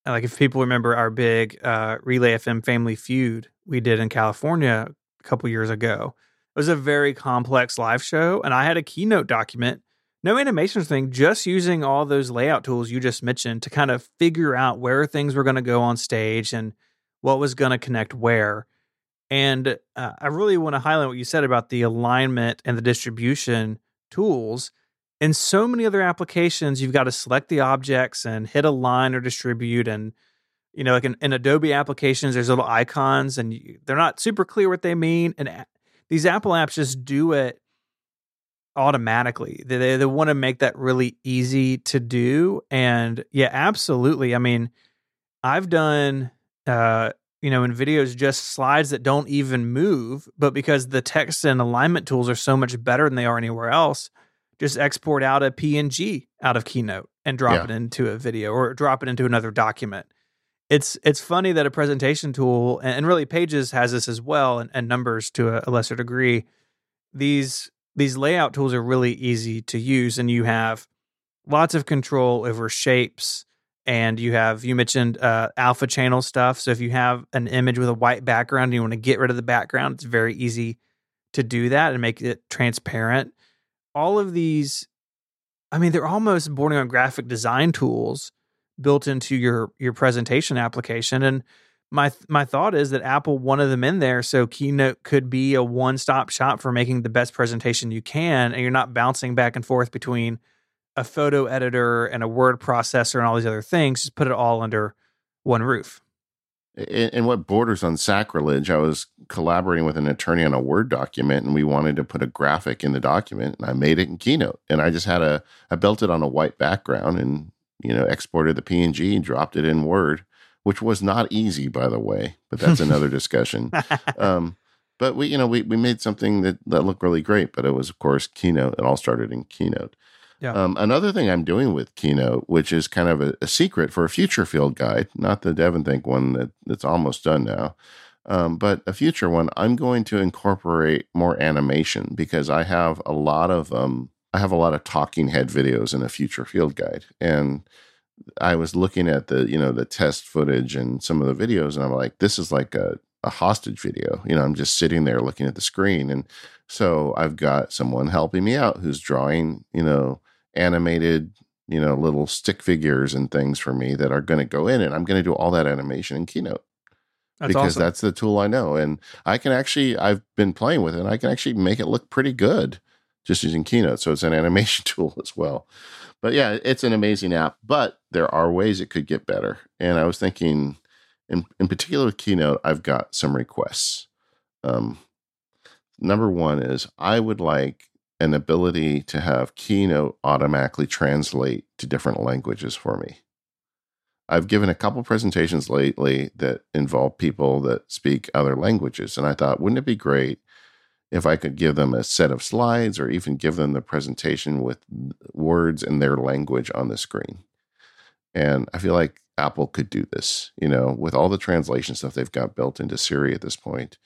like if people remember our big uh, Relay FM Family Feud we did in California couple years ago. It was a very complex live show, and I had a keynote document, no animations thing, just using all those layout tools you just mentioned to kind of figure out where things were going to go on stage and what was going to connect where. And uh, I really want to highlight what you said about the alignment and the distribution tools in so many other applications, you've got to select the objects and hit align or distribute. And, you know, like in, in Adobe applications, there's little icons and you, they're not super clear what they mean. And a- these Apple apps just do it automatically. They, they, they want to make that really easy to do. And yeah, absolutely. I mean, I've done, uh, you know, in videos, just slides that don't even move, but because the text and alignment tools are so much better than they are anywhere else, just export out a PNG out of Keynote and drop yeah. it into a video or drop it into another document. It's it's funny that a presentation tool and really Pages has this as well and, and numbers to a, a lesser degree. These these layout tools are really easy to use and you have lots of control over shapes and you have you mentioned uh, alpha channel stuff so if you have an image with a white background and you want to get rid of the background it's very easy to do that and make it transparent all of these I mean, they're almost bordering on graphic design tools built into your your presentation application. And my my thought is that Apple wanted them in there so Keynote could be a one stop shop for making the best presentation you can, and you're not bouncing back and forth between a photo editor and a word processor and all these other things. Just put it all under one roof and what borders on sacrilege, I was collaborating with an attorney on a Word document, and we wanted to put a graphic in the document, and I made it in Keynote, and I just had a, I built it on a white background, and you know, exported the PNG and dropped it in Word which was not easy, by the way, but that's another discussion. Um, but we, you know, we, we made something that, that looked really great, but it was, of course, Keynote. It all started in Keynote. Yeah. Um, another thing I'm doing with Keynote, which is kind of a, a, secret for a future field guide, not the DEVONthink one that, that's almost done now, um, but a future one, I'm going to incorporate more animation because I have a lot of um, I have a lot of talking head videos in a future field guide, and I was looking at the you know the test footage and some of the videos, and I'm like, this is like a a hostage video. You know, I'm just sitting there looking at the screen. And so I've got someone helping me out who's drawing, you know, animated, you know, little stick figures and things for me that are going to go in. And I'm going to do all that animation in Keynote. That's because awesome. that's the tool I know. And I can actually, I've been playing with it and I can actually make it look pretty good just using Keynote. So it's an animation tool as well. But yeah, it's an amazing app, but there are ways it could get better. And I was thinking, in, in particular with Keynote, I've got some requests. Um, number one is I would like an ability to have Keynote automatically translate to different languages for me. I've given a couple presentations lately that involve people that speak other languages, and I thought, wouldn't it be great if I could give them a set of slides or even give them the presentation with words in their language on the screen? And I feel like Apple could do this, you know, with all the translation stuff they've got built into Siri at this point.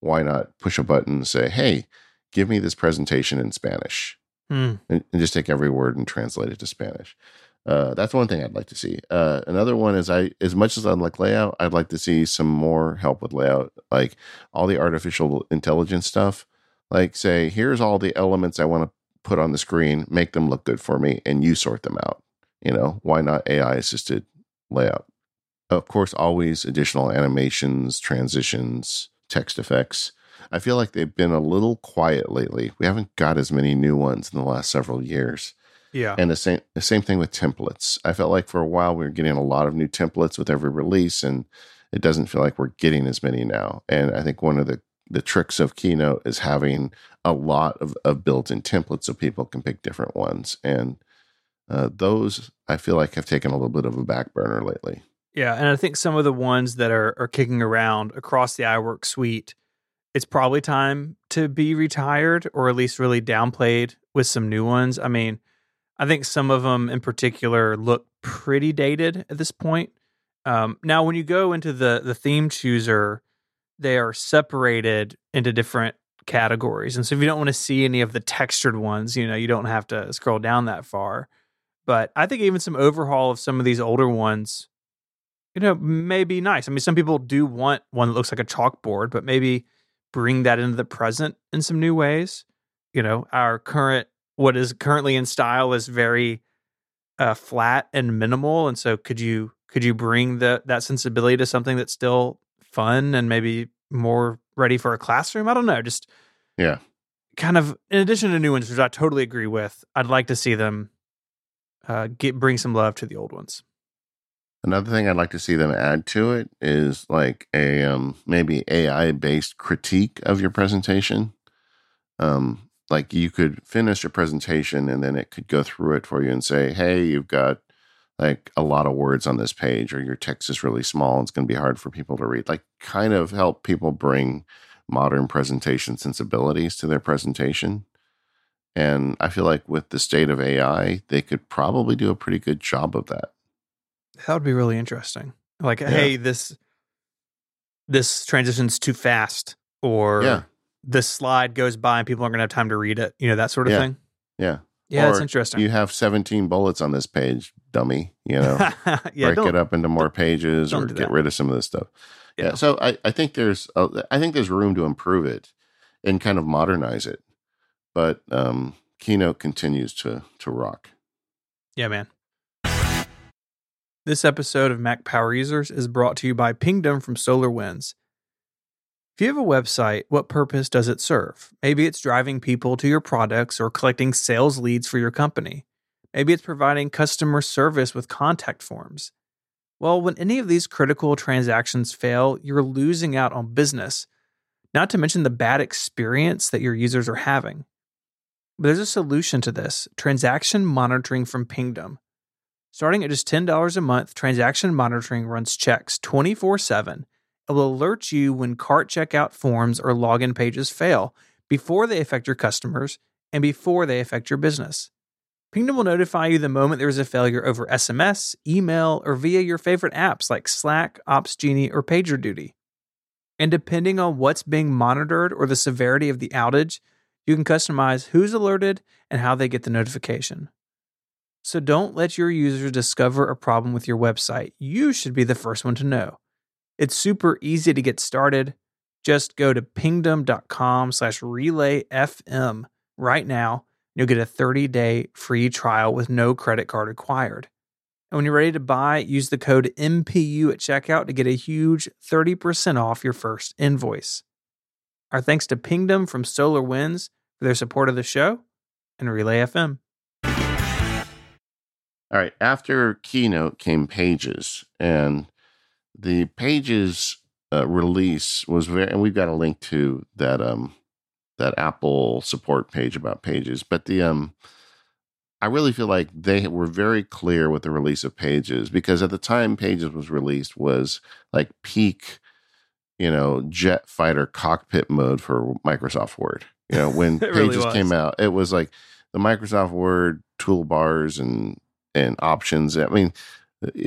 Why not push a button and say, hey, give me this presentation in Spanish? Mm. And, and, just take every word and translate it to Spanish. Uh, that's one thing I'd like to see. Uh, another one is I, as much as I like layout, I'd like to see some more help with layout, like all the artificial intelligence stuff. Like, say, here's all the elements I want to put on the screen, make them look good for me, and you sort them out. You know, why not AI assisted layout. Of course, always additional animations, transitions, text effects. I feel like they've been a little quiet lately. We haven't got as many new ones in the last several years. Yeah. And the same the same thing with templates. I felt like for a while we were getting a lot of new templates with every release and it doesn't feel like we're getting as many now. And I think one of the the tricks of Keynote is having a lot of, of built-in templates so people can pick different ones. And uh, those I feel like have taken a little bit of a back burner lately. Yeah, and I think some of the ones that are are kicking around across the iWork suite, it's probably time to be retired or at least really downplayed with some new ones. I mean, I think some of them in particular look pretty dated at this point. Um, now, when you go into the the theme chooser, they are separated into different categories, and so if you don't want to see any of the textured ones, you know, you don't have to scroll down that far. But I think even some overhaul of some of these older ones, you know, may be nice. I mean, some people do want one that looks like a chalkboard, but maybe bring that into the present in some new ways. You know, our current what is currently in style is very uh, flat and minimal, and so could you could you bring the that sensibility to something that's still fun and maybe more ready for a classroom? I don't know, just yeah, kind of in addition to new ones, which I totally agree with. I'd like to see them uh, get bring some love to the old ones. Another thing I'd like to see them add to it is like a um, maybe AI based critique of your presentation. Um, like you could finish a presentation and then it could go through it for you and say, "Hey, you've got like a lot of words on this page, or your text is really small. And it's going to be hard for people to read." Like, kind of help people bring modern presentation sensibilities to their presentation. And I feel like with the state of AI, they could probably do a pretty good job of that. That would be really interesting. Like, yeah. hey, this this transition's too fast, or yeah. This slide goes by and people aren't going to have time to read it. You know that sort of yeah. thing. Yeah, yeah, or that's interesting. You have 17 bullets on this page, dummy. You know, yeah, break it up into more pages or get rid of some of this stuff. Yeah. yeah. So I, I think there's a, I think there's room to improve it and kind of modernize it but um, Keynote continues to to rock. Yeah, man. This episode of Mac Power Users is brought to you by Pingdom from SolarWinds. If you have a website, what purpose does it serve? Maybe it's driving people to your products or collecting sales leads for your company. Maybe it's providing customer service with contact forms. Well, when any of these critical transactions fail, you're losing out on business, not to mention the bad experience that your users are having. But there's a solution to this transaction monitoring from Pingdom. Starting at just $10 a month, transaction monitoring runs checks 24 7. It will alert you when cart checkout forms or login pages fail before they affect your customers and before they affect your business. Pingdom will notify you the moment there is a failure over SMS, email, or via your favorite apps like Slack, OpsGenie, or PagerDuty. And depending on what's being monitored or the severity of the outage, you can customize who's alerted and how they get the notification. So don't let your users discover a problem with your website. You should be the first one to know. It's super easy to get started. Just go to pingdom.com slash relayfm right now. You'll get a 30-day free trial with no credit card required. And when you're ready to buy, use the code MPU at checkout to get a huge 30% off your first invoice. Our thanks to Pingdom from SolarWinds for their support of the show and Relay FM. All right. After Keynote came Pages, and the Pages uh, release was very, and we've got a link to that um that Apple support page about Pages, but the um. I really feel like they were very clear with the release of Pages because at the time Pages was released was like peak, you know, jet fighter cockpit mode for Microsoft Word. You know, when Pages was. came out, it was like the Microsoft Word toolbars and and options. I mean,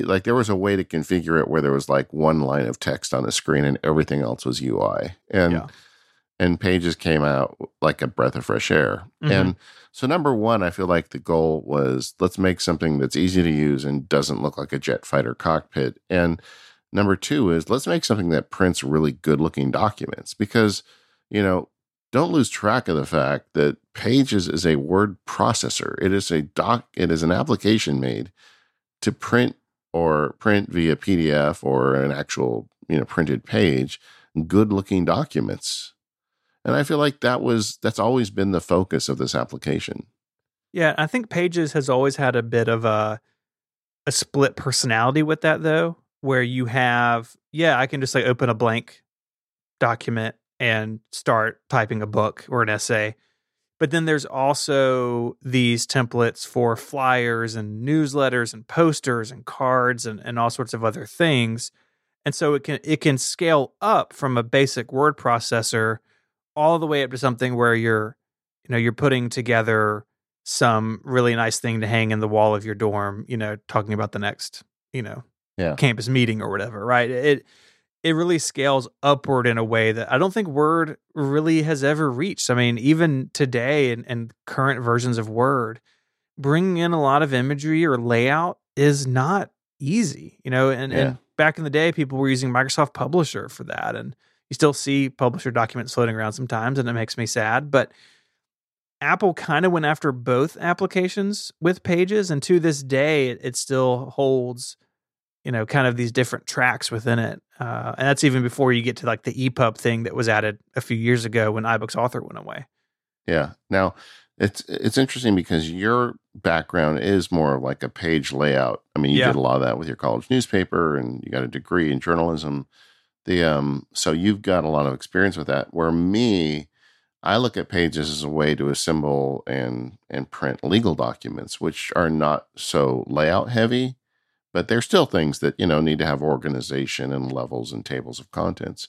like there was a way to configure it where there was like one line of text on the screen and everything else was UI. And Yeah. and Pages came out like a breath of fresh air. Mhm. And so number one, I feel like the goal was let's make something that's easy to use and doesn't look like a jet fighter cockpit. And number two is let's make something that prints really good looking documents because, you know, don't lose track of the fact that Pages is a word processor. It is a doc, it is an application made to print or print via PDF or an actual, you know, printed page, good looking documents. And I feel like that was that's always been the focus of this application. Yeah, I think Pages has always had a bit of a a split personality with that though, where you have yeah, I can just like open a blank document and start typing a book or an essay. But then there's also these templates for flyers and newsletters and posters and cards and, and all sorts of other things. And so it can it can scale up from a basic word processor all the way up to something where you're you know you're putting together some really nice thing to hang in the wall of your dorm, you know, talking about the next, you know, Yeah. campus meeting or whatever, right? It it really scales upward in a way that I don't think Word really has ever reached. I mean, even today and, and current versions of Word, bringing in a lot of imagery or layout is not easy, you know. And, Yeah. and back in the day, people were using Microsoft Publisher for that, and you still see Publisher documents floating around sometimes, and it makes me sad. But Apple kind of went after both applications with Pages, and to this day, it, it still holds you know, kind of these different tracks within it. Uh, and that's even before you get to like the EPUB thing that was added a few years ago when iBooks Author went away. Yeah. Now it's it's interesting because your background is more like a page layout. I mean, you Yeah. did a lot of that with your college newspaper and you got a degree in journalism. The um so you've got a lot of experience with that. Where me, I look at pages as a way to assemble and and print legal documents, which are not so layout heavy, but they're still things that, you know, need to have organization and levels and tables of contents.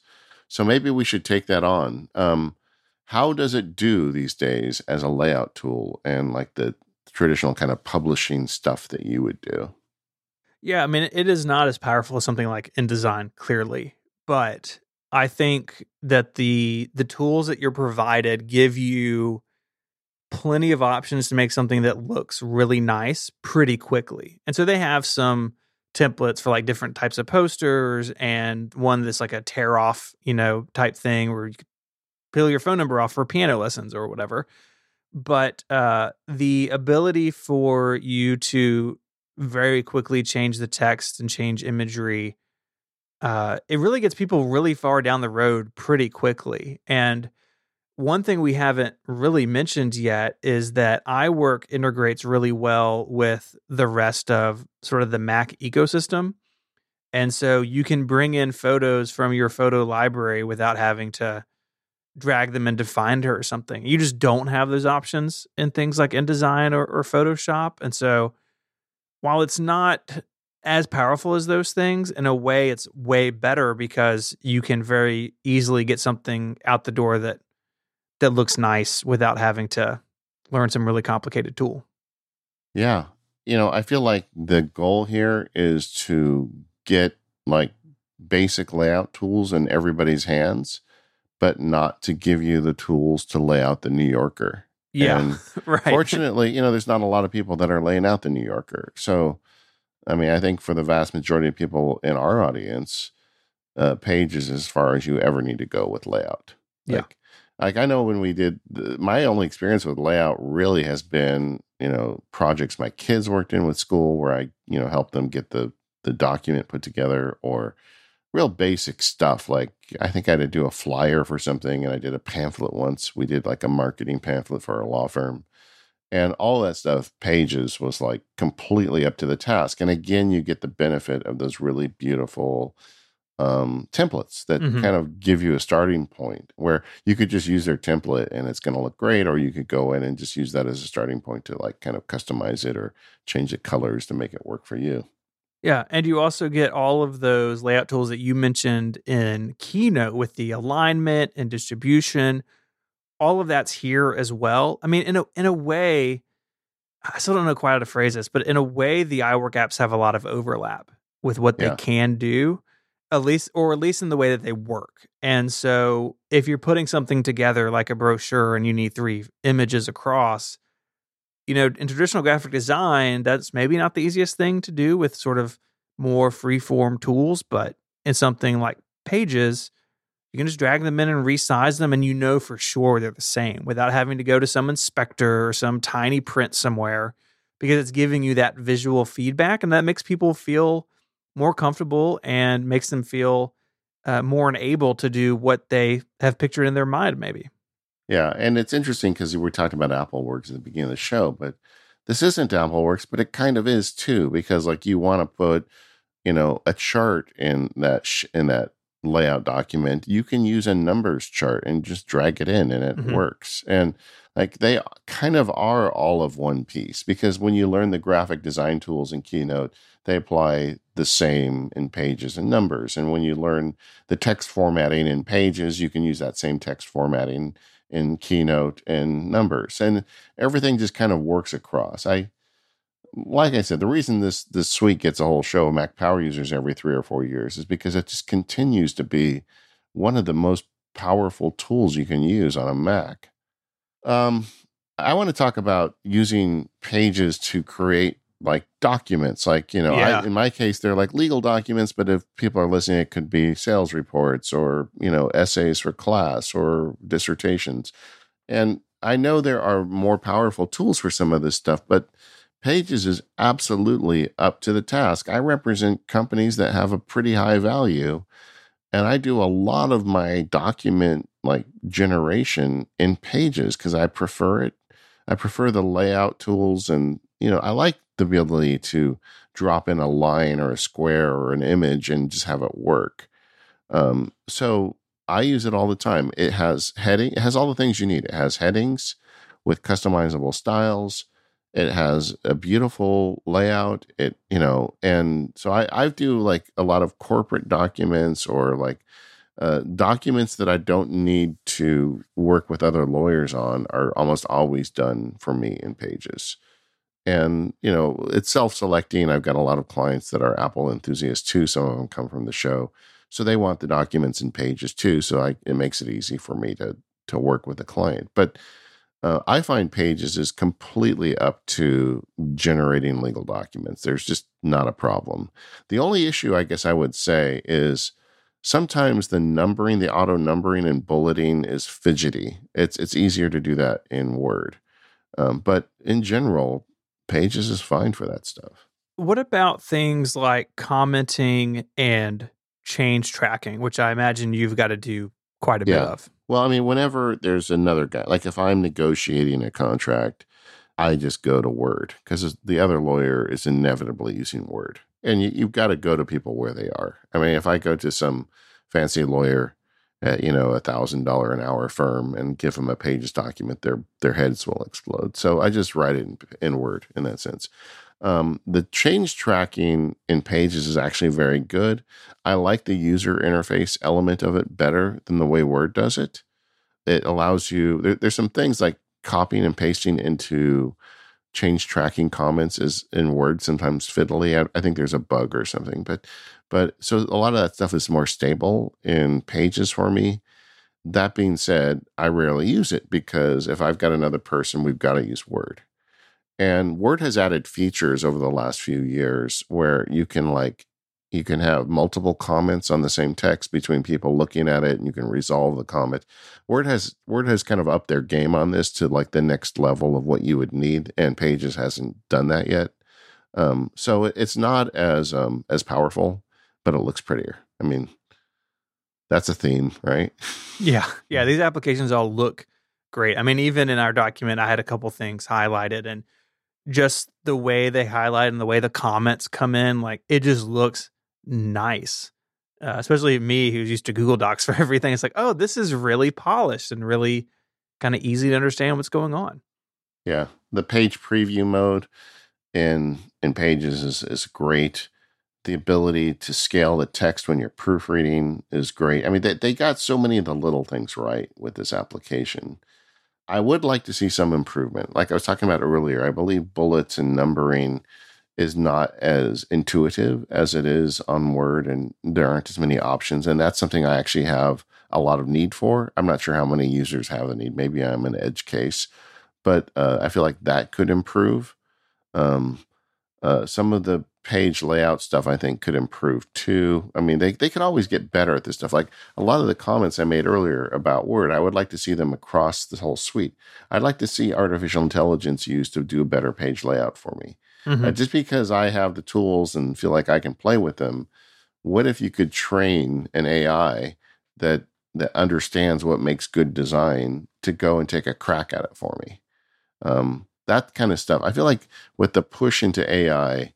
So maybe we should take that on. Um, how does it do these days as a layout tool and like the traditional kind of publishing stuff that you would do? Yeah, I mean, it is not as powerful as something like InDesign, clearly, but I think that the the tools that you're provided give you plenty of options to make something that looks really nice pretty quickly. And so they have some templates for like different types of posters and one that's like a tear off, you know, type thing where you peel your phone number off for piano lessons or whatever. But uh, the ability for you to very quickly change the text and change imagery, uh, it really gets people really far down the road pretty quickly. And one thing we haven't really mentioned yet is that iWork integrates really well with the rest of sort of the Mac ecosystem. And so you can bring in photos from your photo library without having to drag them into Finder or something. You just don't have those options in things like InDesign or, or Photoshop. And so while it's not as powerful as those things, in a way, it's way better because you can very easily get something out the door that that looks nice without having to learn some really complicated tool. Yeah. You know, I feel like the goal here is to get like basic layout tools in everybody's hands, but not to give you the tools to lay out the New Yorker. Yeah. And right. fortunately, you know, there's not a lot of people that are laying out the New Yorker. So, I mean, I think for the vast majority of people in our audience, uh, pages as far as you ever need to go with layout. Yeah. Like, I know when we did the, my only experience with layout really has been, you know, projects my kids worked in with school where I, you know, helped them get the the document put together or real basic stuff like I think I had to do a flyer for something and I did a pamphlet once. We did like a marketing pamphlet for our law firm. And all that stuff, pages was like completely up to the task. And again, you get the benefit of those really beautiful um, templates that Mhm. kind of give you a starting point where you could just use their template and it's going to look great, or you could go in and just use that as a starting point to like kind of customize it or change the colors to make it work for you. Yeah, and you also get all of those layout tools that you mentioned in Keynote with the alignment and distribution. All of that's here as well. I mean, in a in a way, I still don't know quite how to phrase this, but in a way, the iWork apps have a lot of overlap with what they Yeah. can do, at least or at least in the way that they work. And so, if you're putting something together like a brochure and you need three images across, you know, in traditional graphic design, that's maybe not the easiest thing to do with sort of more free-form tools, but in something like Pages, you can just drag them in and resize them, and you know for sure they're the same without having to go to some inspector or some tiny print somewhere because it's giving you that visual feedback, and that makes people feel more comfortable and makes them feel uh, more enabled to do what they have pictured in their mind, maybe. Yeah, and it's interesting because we talking about AppleWorks at the beginning of the show, but this isn't AppleWorks, but it kind of is too because like you want to put, you know, a chart in that sh- in that layout document, you can use a numbers chart and just drag it in and it Mhm. works. And like they kind of are all of one piece because when you learn the graphic design tools in Keynote, they apply the same in pages and numbers. And when you learn the text formatting in pages, you can use that same text formatting in Keynote and numbers. And everything just kind of works across. I like I said, the reason this this suite gets a whole show of Mac Power users every three or four years is because it just continues to be one of the most powerful tools you can use on a Mac. Um, I want to talk about using pages to create like documents. Like you know, Yeah. I, in my case, they're like legal documents, but if people are listening, it could be sales reports or you know essays for class or dissertations. And I know there are more powerful tools for some of this stuff, but Pages is absolutely up to the task. I represent companies that have a pretty high value, and I do a lot of my document like generation in Pages because I prefer it. I prefer the layout tools, and you know, I like the ability to drop in a line or a square or an image and just have it work. Um, so I use it all the time. It has heading. It has all the things you need. It has headings with customizable styles. It has a beautiful layout. It, you know, and so I, I do like a lot of corporate documents or like uh, documents that I don't need to work with other lawyers on are almost always done for me in pages. And, you know, it's self selecting. I've got a lot of clients that are Apple enthusiasts too. Some of them come from the show. So they want the documents in pages too. So I, it makes it easy for me to, to work with the client. But uh, I find Pages is completely up to generating legal documents. There's just not a problem. The only issue, I guess I would say, is sometimes the numbering, the auto numbering and bulleting is fidgety. It's it's easier to do that in Word, um, but in general, Pages is fine for that stuff. What about things like commenting and change tracking, which I imagine you've got to do quite a bit of? Well, I mean, whenever there's another guy, like if I'm negotiating a contract, I just go to Word because the other lawyer is inevitably using Word. And you, you've got to go to people where they are. I mean, if I go to some fancy lawyer at, you know, a thousand dollar an hour firm and give them a pages document, their their heads will explode. So I just write it in, in Word in that sense. Um, the change tracking in Pages is actually very good. I like the user interface element of it better than the way Word does it. It allows you, there, there's some things like copying and pasting into change tracking comments is in Word sometimes fiddly. I, I, think there's a bug or something, but but so a lot of that stuff is more stable in Pages for me. That being said, I rarely use it because if I've got another person, we've got to use Word. And Word has added features over the last few years where you can like you can have multiple comments on the same text between people looking at it and you can resolve the comment. Word has Word has kind of upped their game on this to like the next level of what you would need and Pages hasn't done that yet. Um, so it's not as um, as powerful, but it looks prettier. I mean, that's a theme, right? Yeah. Yeah, these applications all look great. I mean, even in our document I had a couple things highlighted and just the way they highlight and the way the comments come in, like it just looks nice. Uh, especially me who's used to Google Docs for everything. It's like, oh, this is really polished and really kind of easy to understand what's going on. Yeah, the page preview mode in in Pages is is great. The ability to scale the text when you're proofreading is great. I mean, they they got so many of the little things right with this application. I would like to see some improvement. Like I was talking about earlier, I believe bullets and numbering is not as intuitive as it is on Word, and there aren't as many options. And that's something I actually have a lot of need for. I'm not sure how many users have the need. Maybe I'm an edge case, but uh, I feel like that could improve. Um, uh, some of the page layout stuff I think could improve too. I mean, they, they can always get better at this stuff. Like a lot of the comments I made earlier about Word, I would like to see them across the whole suite. I'd like to see artificial intelligence used to do a better page layout for me. Mm-hmm. Uh, just because I have the tools and feel like I can play with them, what if you could train an AI that that understands what makes good design to go and take a crack at it for me? Um, that kind of stuff. I feel like with the push into AI,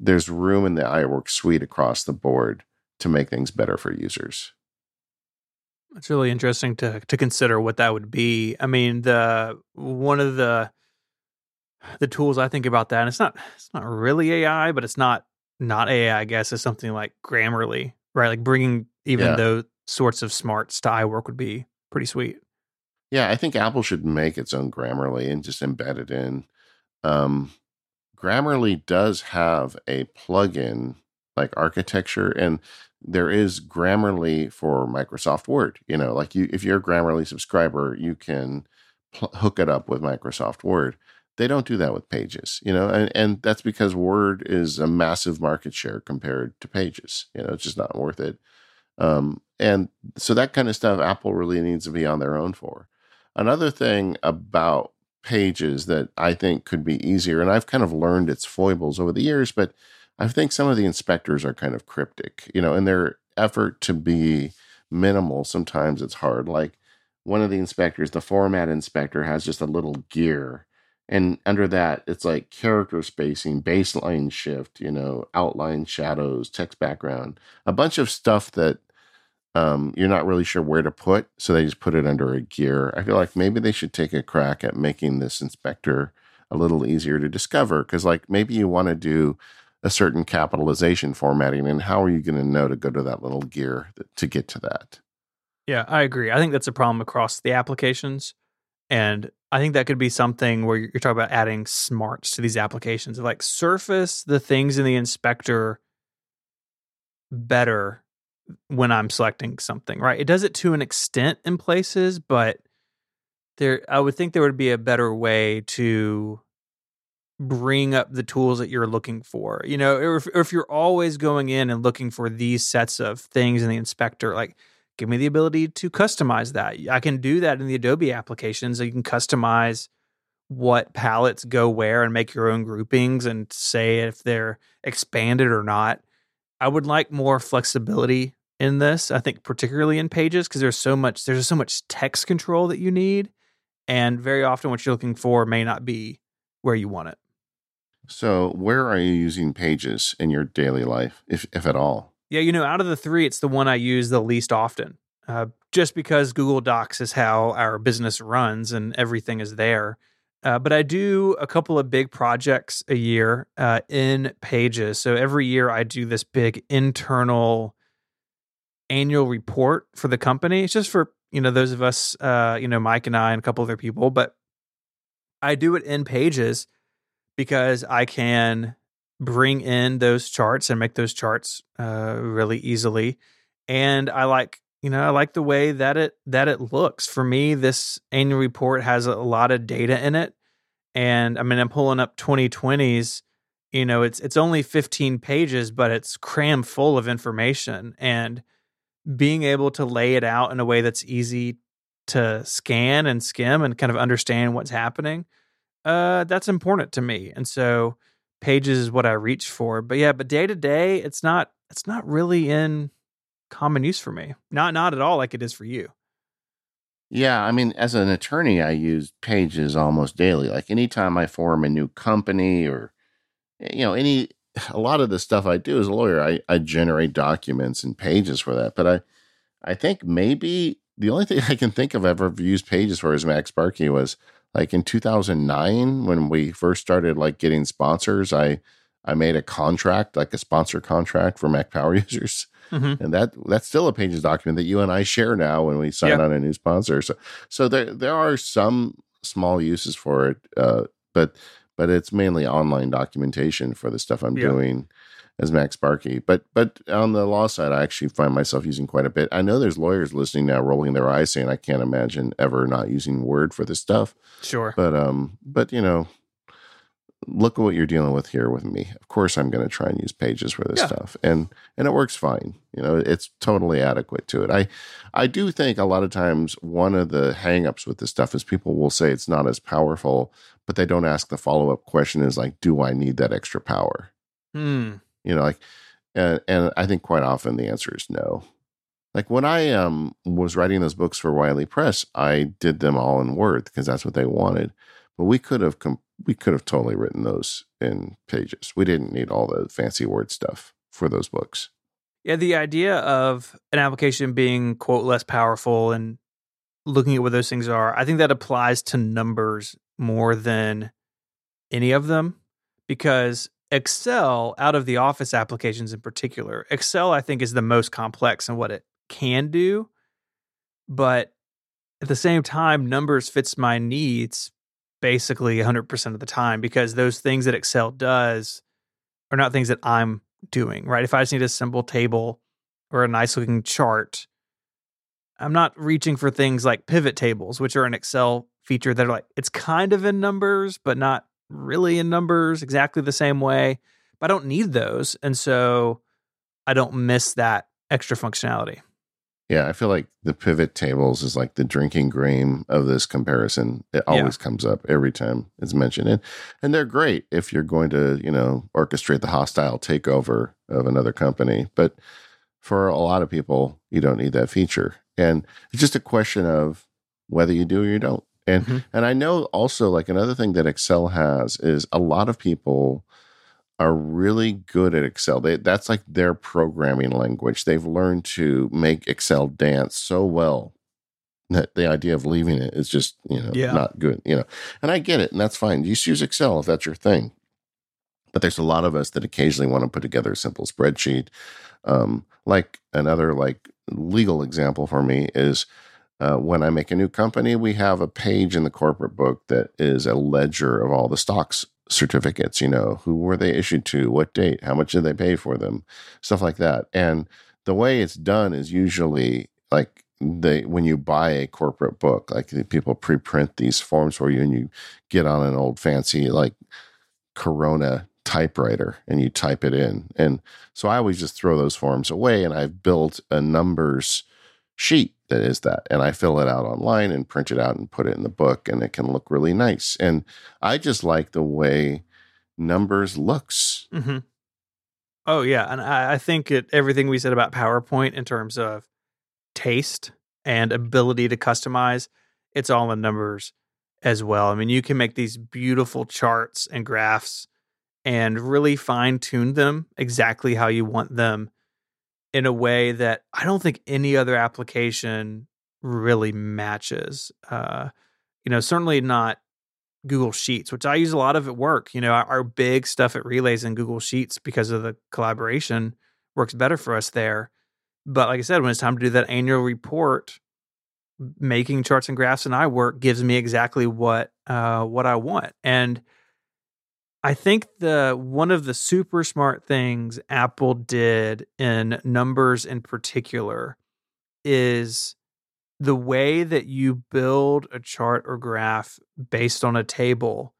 there's room in the iWork suite across the board to make things better for users. It's really interesting to to consider what that would be. I mean, the one of the the tools I think about that, and it's not it's not really AI, but it's not not AI. I guess is something like Grammarly, right? Like bringing even yeah. those sorts of smarts to iWork would be pretty sweet. Yeah, I think Apple should make its own Grammarly and just embed it in. Um, Grammarly does have a plugin like architecture, and there is Grammarly for Microsoft Word. You know, like you, if you're a Grammarly subscriber, you can pl- hook it up with Microsoft Word. They don't do that with Pages, you know, and, and that's because Word is a massive market share compared to Pages. You know, it's just not worth it. Um, and so that kind of stuff, Apple really needs to be on their own for. Another thing about Pages that I think could be easier, and I've kind of learned its foibles over the years, but I think some of the inspectors are kind of cryptic, you know, in their effort to be minimal. Sometimes it's hard. Like one of the inspectors, the format inspector, has just a little gear and under that it's like character spacing baseline shift you know outline shadows text background a bunch of stuff that um, you're not really sure where to put so they just put it under a gear. I feel like maybe they should take a crack at making this inspector a little easier to discover because like maybe you want to do a certain capitalization formatting and how are you going to know to go to that little gear to get to that? Yeah i agree. I think that's a problem across the applications and I think that could be something where you're talking about adding smarts to these applications, like surface the things in the inspector better when I'm selecting something, right? It does it to an extent in places, but there I would think there would be a better way to bring up the tools that you're looking for. You know, if, if you're always going in and looking for these sets of things in the inspector, like give me the ability to customize that. I can do that in the Adobe applications. You can customize what palettes go where and make your own groupings and say if they're expanded or not. I would like more flexibility in this. I think particularly in pages because there's so much there's so much text control that you need and very often what you're looking for may not be where you want it. So, where are you using pages in your daily life if if at all? Yeah, you know, out of the three, it's the one I use the least often. Uh, just because Google Docs is how our business runs and everything is there. Uh, but I do a couple of big projects a year uh, in Pages. So every year I do this big internal annual report for the company. It's just for you know those of us, uh, you know, Mike and I and a couple other people. But I do it in Pages because I can bring in those charts and make those charts uh, really easily. And I like you know i like the way that it that it looks for me this annual report has a lot of data in it and i mean i'm pulling up 2020s you know it's it's only 15 pages but it's crammed full of information and being able to lay it out in a way that's easy to scan and skim and kind of understand what's happening uh that's important to me and so pages is what i reach for but yeah but day to day it's not it's not really in common use for me. Not not at all like it is for you. Yeah, I mean, as an attorney, I use pages almost daily. Like anytime I form a new company or eh, you know, any a lot of the stuff I do as a lawyer, I, I generate documents and pages for that. But I I think maybe the only thing I can think of ever used pages for is MacSparky was like in 2009 when we first started like getting sponsors. I I made a contract, like a sponsor contract for Mac Power users. Mm-hmm. And that that's still a pages document that you and I share now when we sign yeah. on a new sponsor. So so there there are some small uses for it, uh, but but it's mainly online documentation for the stuff I'm yeah. doing as MacSparky. But but on the law side, I actually find myself using quite a bit. I know there's lawyers listening now, rolling their eyes, saying I can't imagine ever not using Word for this stuff. Sure, but um, but you know, look at what you're dealing with here with me. Of course, I'm going to try and use pages for this yeah. stuff, and and it works fine. You know, it's totally adequate to it. I I do think a lot of times one of the hangups with this stuff is people will say it's not as powerful, but they don't ask the follow up question: is like, do I need that extra power? Hmm. You know, like, and and I think quite often the answer is no. Like when I um was writing those books for Wiley Press, I did them all in Word because that's what they wanted. But we could have com- we could have totally written those in pages. We didn't need all the fancy word stuff for those books. Yeah, the idea of an application being quote less powerful and looking at what those things are, I think that applies to numbers more than any of them because Excel, out of the Office applications in particular, Excel I think is the most complex in what it can do, but at the same time, numbers fits my needs basically 100% of the time because those things that Excel does are not things that I'm doing, right? If I just need a simple table or a nice looking chart, I'm not reaching for things like pivot tables, which are an Excel feature that are like, it's kind of in numbers, but not really in numbers exactly the same way. But I don't need those. And so I don't miss that extra functionality. Yeah, I feel like the pivot tables is like the drinking game of this comparison. It always yeah. comes up every time it's mentioned. And and they're great if you're going to, you know, orchestrate the hostile takeover of another company. But for a lot of people, you don't need that feature. And it's just a question of whether you do or you don't. And mm-hmm. and I know also like another thing that Excel has is a lot of people are really good at Excel. They, that's like their programming language. They've learned to make Excel dance so well that the idea of leaving it is just, you know, yeah. not good, you know. And I get it, and that's fine. You use Excel if that's your thing. But there's a lot of us that occasionally want to put together a simple spreadsheet. Um, like another like legal example for me is uh, when I make a new company, we have a page in the corporate book that is a ledger of all the stocks certificates, you know, who were they issued to, what date, how much did they pay for them, stuff like that. And the way it's done is usually like they when you buy a corporate book, like people pre-print these forms for you and you get on an old fancy like Corona typewriter and you type it in. And so I always just throw those forms away and I've built a numbers sheet that is that. And I fill it out online and print it out and put it in the book, and it can look really nice. And I just like the way numbers looks. Mm-hmm. Oh yeah, and I, I think it, everything we said about PowerPoint in terms of taste and ability to customize, it's all in numbers as well. I mean, you can make these beautiful charts and graphs and really fine tune them exactly how you want them in a way that I don't think any other application really matches. Uh, you know, certainly not Google Sheets, which I use a lot of at work. You know, our, our big stuff at Relays in Google Sheets because of the collaboration works better for us there. But like I said, when it's time to do that annual report, making charts and graphs in iWork gives me exactly what uh, what I want. And I think the one of the super smart things Apple did in numbers in particular is the way that you build a chart or graph based on a table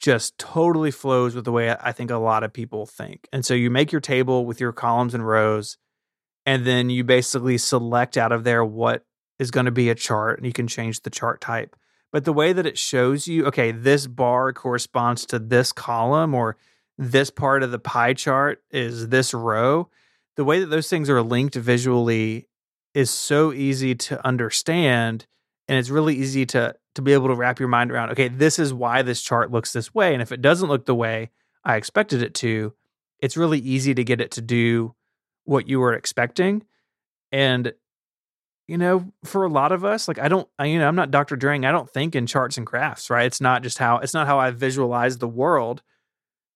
just totally flows with the way I think a lot of people think. And so you make your table with your columns and rows, and then you basically select out of there what is going to be a chart, and you can change the chart type. But the way that it shows you, okay, this bar corresponds to this column, or this part of the pie chart is this row, the way that those things are linked visually is so easy to understand and it's really easy to to be able to wrap your mind around okay this is why this chart looks this way. And if it doesn't look the way i expected it to it's really easy to get it to do what you were expecting. And you know for a lot of us like i don't I, you know i'm not dr Drang. i don't think in charts and graphs right it's not just how it's not how i visualize the world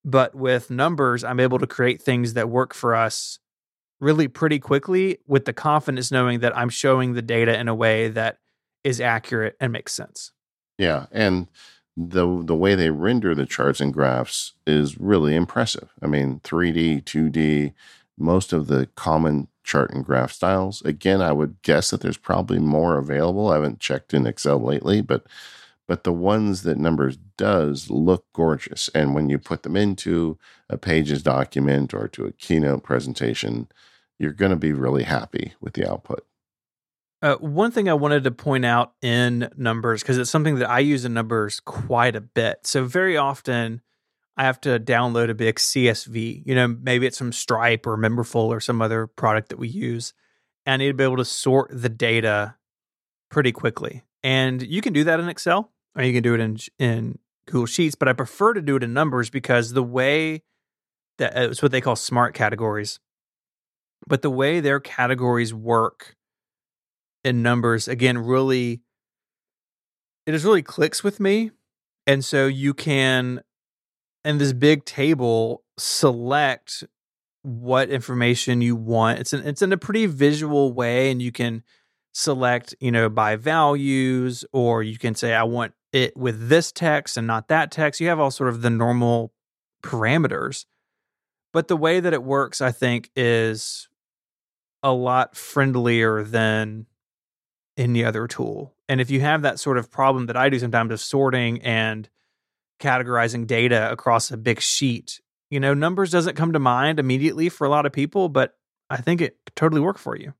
but with numbers i'm able to create things that work for us really pretty quickly with the confidence knowing that I'm showing the data in a way that is accurate and makes sense. Yeah, and the the way they render the charts and graphs is really impressive. I mean, 3D, 2D, most of the common chart and graph styles. Again, I would guess that there's probably more available. I haven't checked in Excel lately, but but the ones that numbers does look gorgeous and when you put them into a pages document or to a keynote presentation you're going to be really happy with the output uh, one thing i wanted to point out in numbers because it's something that i use in numbers quite a bit so very often i have to download a big csv you know maybe it's from stripe or memberful or some other product that we use and i need to be able to sort the data pretty quickly and you can do that in excel or you can do it in in Google Sheets, but I prefer to do it in numbers because the way that uh, it's what they call smart categories. But the way their categories work in numbers again really it just really clicks with me. And so you can in this big table select what information you want. It's an, it's in a pretty visual way and you can select, you know, by values or you can say I want it with this text and not that text. You have all sort of the normal parameters. But the way that it works, I think, is a lot friendlier than any other tool. And if you have that sort of problem that I do sometimes of sorting and categorizing data across a big sheet, you know, numbers doesn't come to mind immediately for a lot of people, but I think it could totally work for you.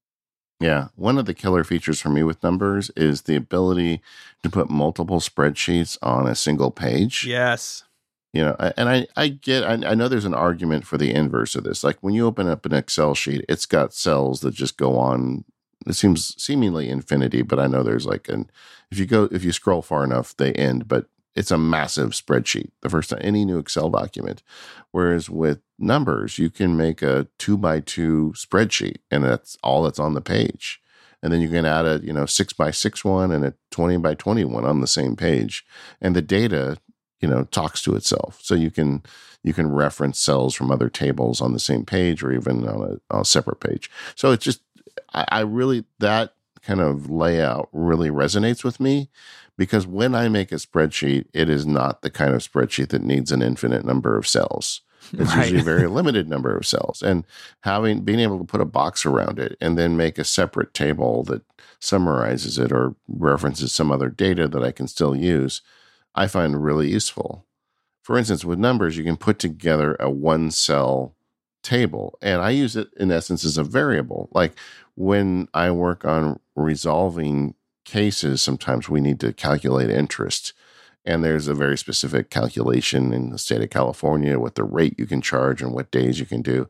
Yeah. One of the killer features for me with numbers is the ability to put multiple spreadsheets on a single page. Yes. You know, and I, I get, I, I know there's an argument for the inverse of this. Like when you open up an Excel sheet, it's got cells that just go on. It seems seemingly infinity, but I know there's like an, if you go, if you scroll far enough, they end. But it's a massive spreadsheet the first time any new excel document. Whereas with numbers you can make a two by two spreadsheet and that's all that's on the page. And then you can add a you know six by six one and a 20 by 21 on the same page and the data you know talks to itself. So you can you can reference cells from other tables on the same page or even on a, on a separate page. So it's just I, I really that kind of layout really resonates with me because when I make a spreadsheet, it is not the kind of spreadsheet that needs an infinite number of cells. It's right. usually a very limited number of cells. And having being able to put a box around it and then make a separate table that summarizes it or references some other data that I can still use, I find really useful. For instance, with numbers, you can put together a one cell table. And I use it in essence as a variable. Like when I work on resolving cases, sometimes we need to calculate interest. And there's a very specific calculation in the state of California what the rate you can charge and what days you can do.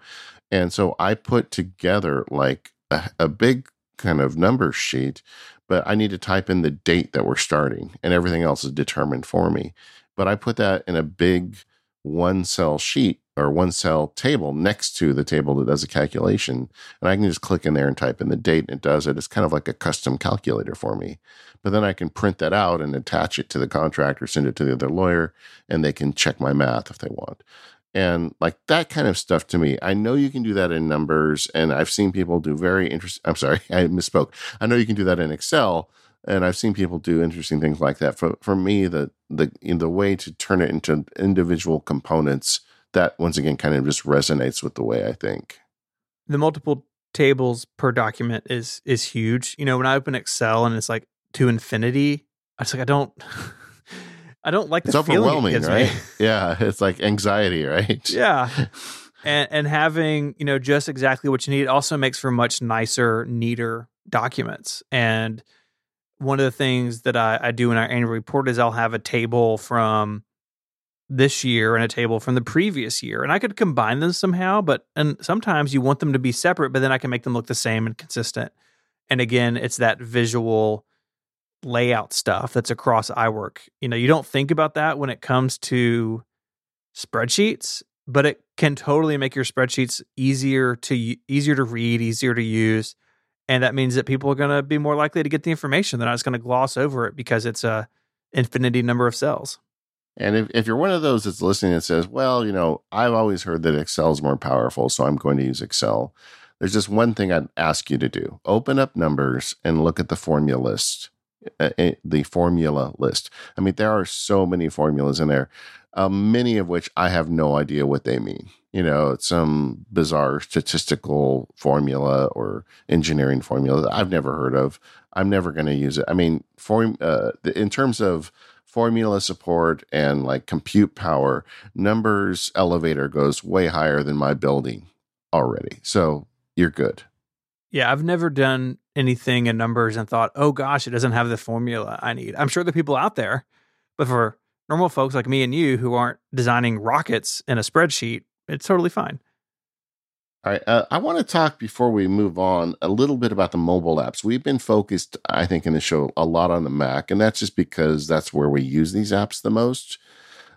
And so I put together like a, a big kind of number sheet, but I need to type in the date that we're starting and everything else is determined for me. But I put that in a big one cell sheet or one cell table next to the table that does a calculation. And I can just click in there and type in the date and it does it. It's kind of like a custom calculator for me. But then I can print that out and attach it to the contract or send it to the other lawyer and they can check my math if they want. And like that kind of stuff to me, I know you can do that in numbers and I've seen people do very interesting. I'm sorry, I misspoke. I know you can do that in Excel and I've seen people do interesting things like that. For for me, the the the way to turn it into individual components that once again kind of just resonates with the way I think. The multiple tables per document is is huge. You know, when I open Excel and it's like to infinity, I was like, I don't. I don't like the it's overwhelming, it right? Me. Yeah, it's like anxiety, right? Yeah. and and having, you know, just exactly what you need also makes for much nicer, neater documents. And one of the things that I, I do in our annual report is I'll have a table from this year and a table from the previous year. And I could combine them somehow, but and sometimes you want them to be separate, but then I can make them look the same and consistent. And again, it's that visual layout stuff that's across iWork. You know, you don't think about that when it comes to spreadsheets, but it can totally make your spreadsheets easier to easier to read, easier to use and that means that people are going to be more likely to get the information. They're not just going to gloss over it because it's a infinity number of cells. And if, if you're one of those that's listening and says, well, you know, I've always heard that Excel is more powerful, so I'm going to use Excel. There's just one thing I'd ask you to do open up numbers and look at the formula list, uh, uh the formula list. I mean, there are so many formulas in there, uh, many of which I have no idea what they mean you know, some bizarre statistical formula or engineering formula that I've never heard of. I'm never going to use it. I mean, form uh, in terms of formula support and like compute power, numbers elevator goes way higher than my building already. So you're good. Yeah, I've never done anything in numbers and thought, oh gosh, it doesn't have the formula I need. I'm sure there are people out there, but for normal folks like me and you who aren't designing rockets in a spreadsheet, it's totally fine. All right. Uh, I want to talk before we move on a little bit about the mobile apps. We've been focused, I think, in the show a lot on the Mac, and that's just because that's where we use these apps the most.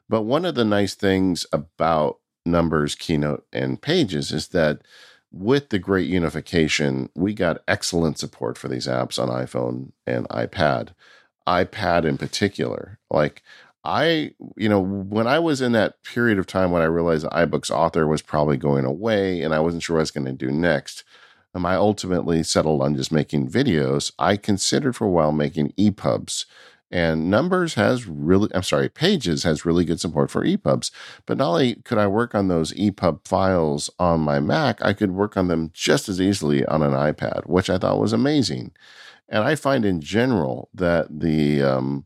But one of the nice things about Numbers, Keynote, and Pages is that with the great unification, we got excellent support for these apps on iPhone and iPad. iPad in particular. Like I, you know, when I was in that period of time when I realized iBooks Author was probably going away and I wasn't sure what I was going to do next, um, I ultimately settled on just making videos. I considered for a while making EPUBs. And Numbers has really, I'm sorry, Pages has really good support for EPUBs. But not only could I work on those EPUB files on my Mac, I could work on them just as easily on an iPad, which I thought was amazing. And I find in general that the um,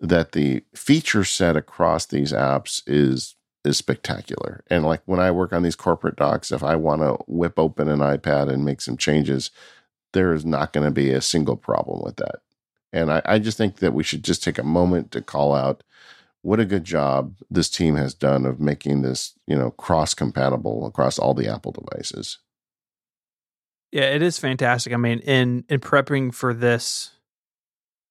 that the feature set across these apps is is spectacular. And like when I work on these corporate docs, if I want to whip open an iPad and make some changes, there is not going to be a single problem with that. And I, I, just think that we should just take a moment to call out what a good job this team has done of making this, you know, cross compatible across all the Apple devices. Yeah, it is fantastic. I mean, in in prepping for this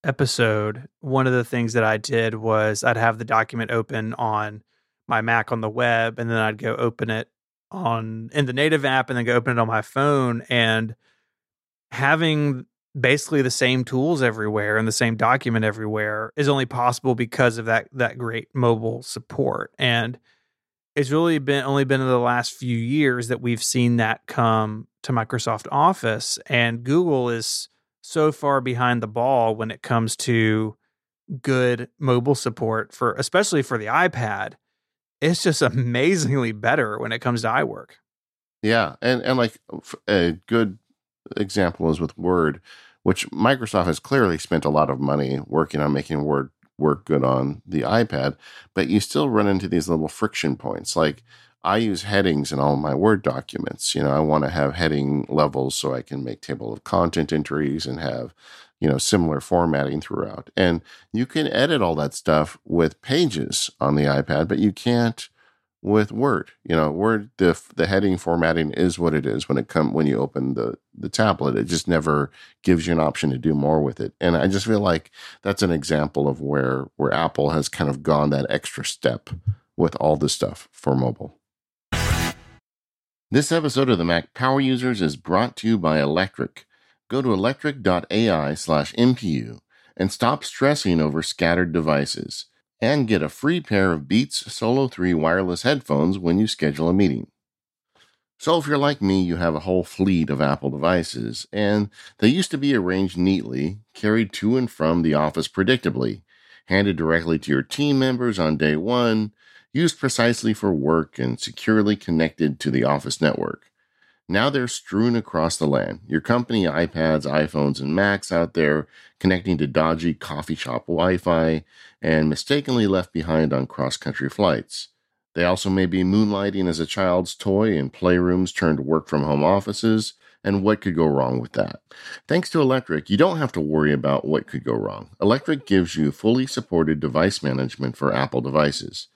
episode, one of the things that I did was I'd have the document open on my Mac on the web, and then I'd go open it on in the native app, and then go open it on my phone. And having basically the same tools everywhere and the same document everywhere is only possible because of that that great mobile support. And it's really been only been in the last few years that we've seen that come to Microsoft Office, and Google is so far behind the ball when it comes to good mobile support for especially for the iPad. It's just amazingly better when it comes to iWork. Yeah, and and like uh, a good example is with Word, which Microsoft has clearly spent a lot of money working on making Word work good on the iPad, but you still run into these little friction points like I use headings in all my Word documents. You know, I want to have heading levels so I can make table of content entries and have, you know, similar formatting throughout. And you can edit all that stuff with pages on the iPad, but you can't with Word. You know, Word the the heading formatting is what it is when it come when you open the the tablet. It just never gives you an option to do more with it. And I just feel like that's an example of where where Apple has kind of gone that extra step with all this stuff for mobile. This episode of the Mac Power Users is brought to you by Electric. Go to electric.ai slash MPU and stop stressing over scattered devices and get a free pair of Beats Solo 3 wireless headphones when you schedule a meeting. So, if you're like me, you have a whole fleet of Apple devices, and they used to be arranged neatly, carried to and from the office predictably, handed directly to your team members on day one, used precisely for work, and securely connected to the office network. Now they're strewn across the land. Your company iPads, iPhones, and Macs out there connecting to dodgy coffee shop Wi Fi and mistakenly left behind on cross country flights. They also may be moonlighting as a child's toy in playrooms turned work from home offices, and what could go wrong with that? Thanks to Electric, you don't have to worry about what could go wrong. Electric gives you fully supported device management for Apple devices.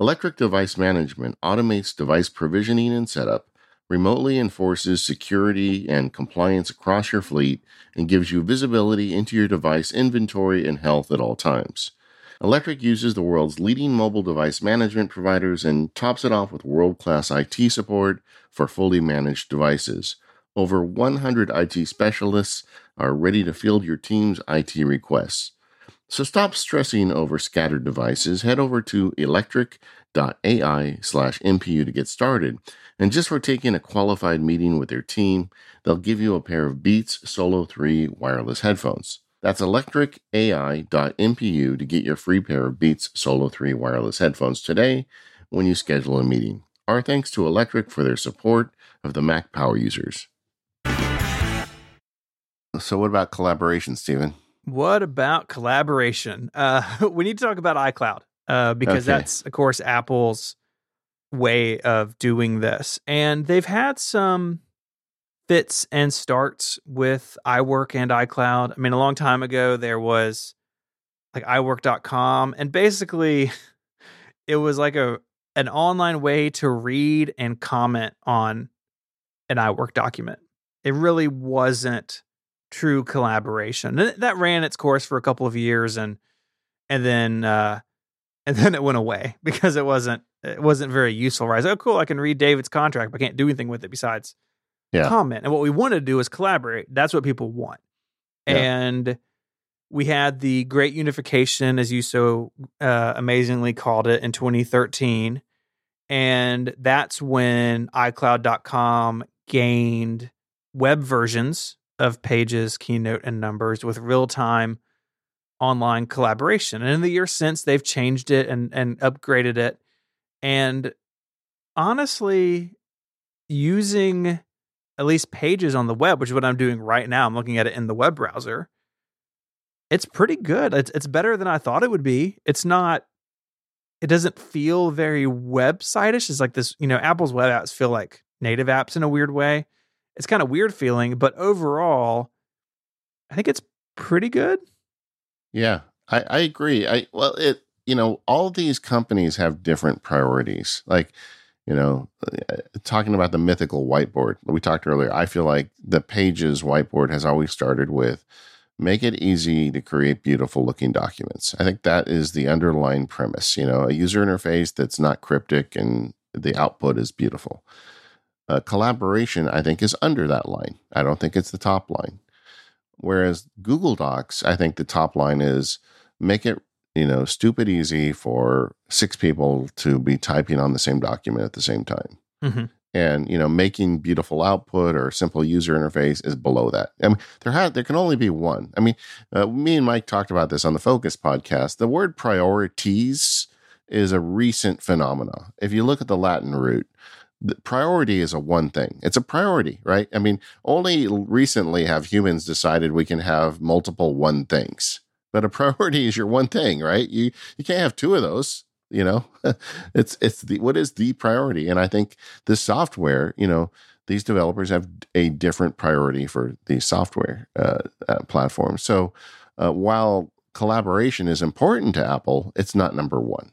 Electric Device Management automates device provisioning and setup, remotely enforces security and compliance across your fleet, and gives you visibility into your device inventory and health at all times. Electric uses the world's leading mobile device management providers and tops it off with world class IT support for fully managed devices. Over 100 IT specialists are ready to field your team's IT requests. So stop stressing over scattered devices. Head over to electric.ai slash MPU to get started. And just for taking a qualified meeting with their team, they'll give you a pair of Beats Solo 3 wireless headphones. That's electric.ai.mpu to get your free pair of Beats Solo 3 wireless headphones today when you schedule a meeting. Our thanks to Electric for their support of the Mac Power users. So, what about collaboration, Stephen? What about collaboration? Uh, we need to talk about iCloud uh, because okay. that's, of course, Apple's way of doing this. And they've had some fits and starts with iWork and iCloud. I mean, a long time ago, there was like iWork.com, and basically, it was like a an online way to read and comment on an iWork document. It really wasn't true collaboration. And that ran its course for a couple of years, and and then uh, and then it went away because it wasn't it wasn't very useful. Right? oh, cool! I can read David's contract, but I can't do anything with it besides yeah. comment. And what we want to do is collaborate. That's what people want. Yeah. And we had the great unification, as you so uh, amazingly called it, in 2013. And that's when iCloud.com gained web versions of Pages, Keynote, and Numbers with real time online collaboration. And in the years since, they've changed it and, and upgraded it. And honestly, using at least pages on the web, which is what I'm doing right now, I'm looking at it in the web browser. It's pretty good. It's, it's better than I thought it would be. It's not, it doesn't feel very website-ish. It's like this, you know, Apple's web apps feel like native apps in a weird way it's kind of weird feeling, but overall, I think it's pretty good. Yeah, I, I agree. I well, it you know all these companies have different priorities. Like you know, uh, talking about the mythical whiteboard we talked earlier, I feel like the Pages whiteboard has always started with make it easy to create beautiful looking documents. I think that is the underlying premise. You know, a user interface that's not cryptic and the output is beautiful uh, collaboration, I think, is under that line. I don't think it's the top line. Whereas Google Docs, I think the top line is make it, you know, stupid easy for six people to be typing on the same document at the same time. Mm-hmm. And you know, making beautiful output or simple user interface is below that. I mean, there had there can only be one. I mean, uh, me and Mike talked about this on the Focused podcast. The word priorities is a recent phenomena. If you look at the Latin root, the priority is a one thing. It's a priority, right? I mean, only recently have humans decided we can have multiple one things. But a priority is your one thing, right? You you can't have two of those, you know. it's it's the what is the priority? And I think this software, you know, these developers have a different priority for these software uh, uh. So uh, while collaboration is important to Apple, it's not number one.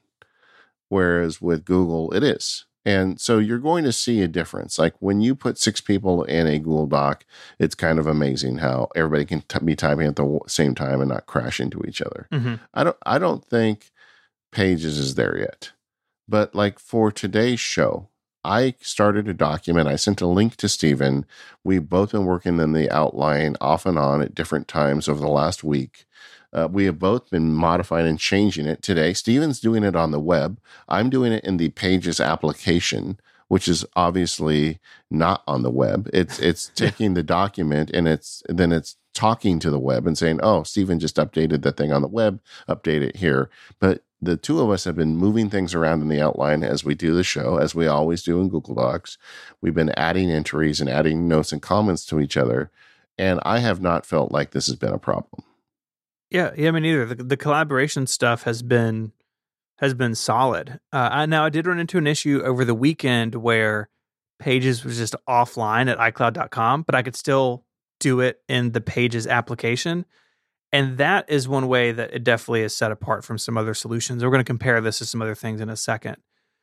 Whereas with Google, it is. And so you're going to see a difference. Like when you put six people in a Google Doc, it's kind of amazing how everybody can t- be typing at the same time and not crash into each other. Mm-hmm. I don't. I don't think Pages is there yet. But like for today's show, I started a document. I sent a link to Stephen. We've both been working in the outline off and on at different times over the last week. Uh, we have both been modifying and changing it today. Stephen's doing it on the web. I'm doing it in the Pages application, which is obviously not on the web. It's it's taking the document and it's then it's talking to the web and saying, "Oh, Stephen just updated the thing on the web. Update it here." But the two of us have been moving things around in the outline as we do the show, as we always do in Google Docs. We've been adding entries and adding notes and comments to each other, and I have not felt like this has been a problem. Yeah, yeah, me neither. The, the collaboration stuff has been has been solid. Uh, I, now I did run into an issue over the weekend where Pages was just offline at iCloud.com, but I could still do it in the Pages application. And that is one way that it definitely is set apart from some other solutions. We're going to compare this to some other things in a second.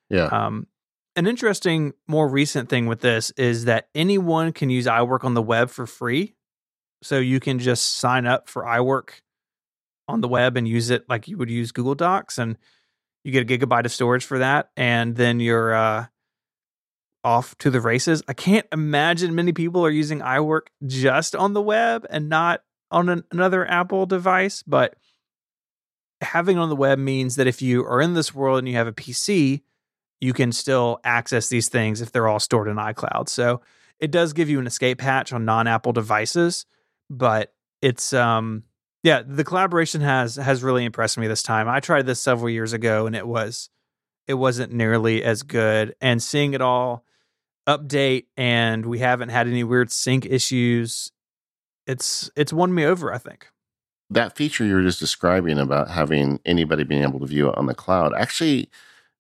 Yeah. Um, an interesting, more recent thing with this is that anyone can use iWork on the web for free. So you can just sign up for iWork on the web and use it like you would use Google Docs, and you get a gigabyte of storage for that, and then you're uh, off to the races. I can't imagine many people are using iWork just on the web and not on an, another Apple device, but having on the web means that if you are in this world and you have a PC, you can still access these things if they're all stored in iCloud. So it does give you an escape hatch on non-Apple devices, but it's um yeah, the collaboration has has really impressed me this time. I tried this several years ago and it was it wasn't nearly as good and seeing it all update and we haven't had any weird sync issues it's it's won me over, I think. That feature you were just describing about having anybody being able to view it on the cloud actually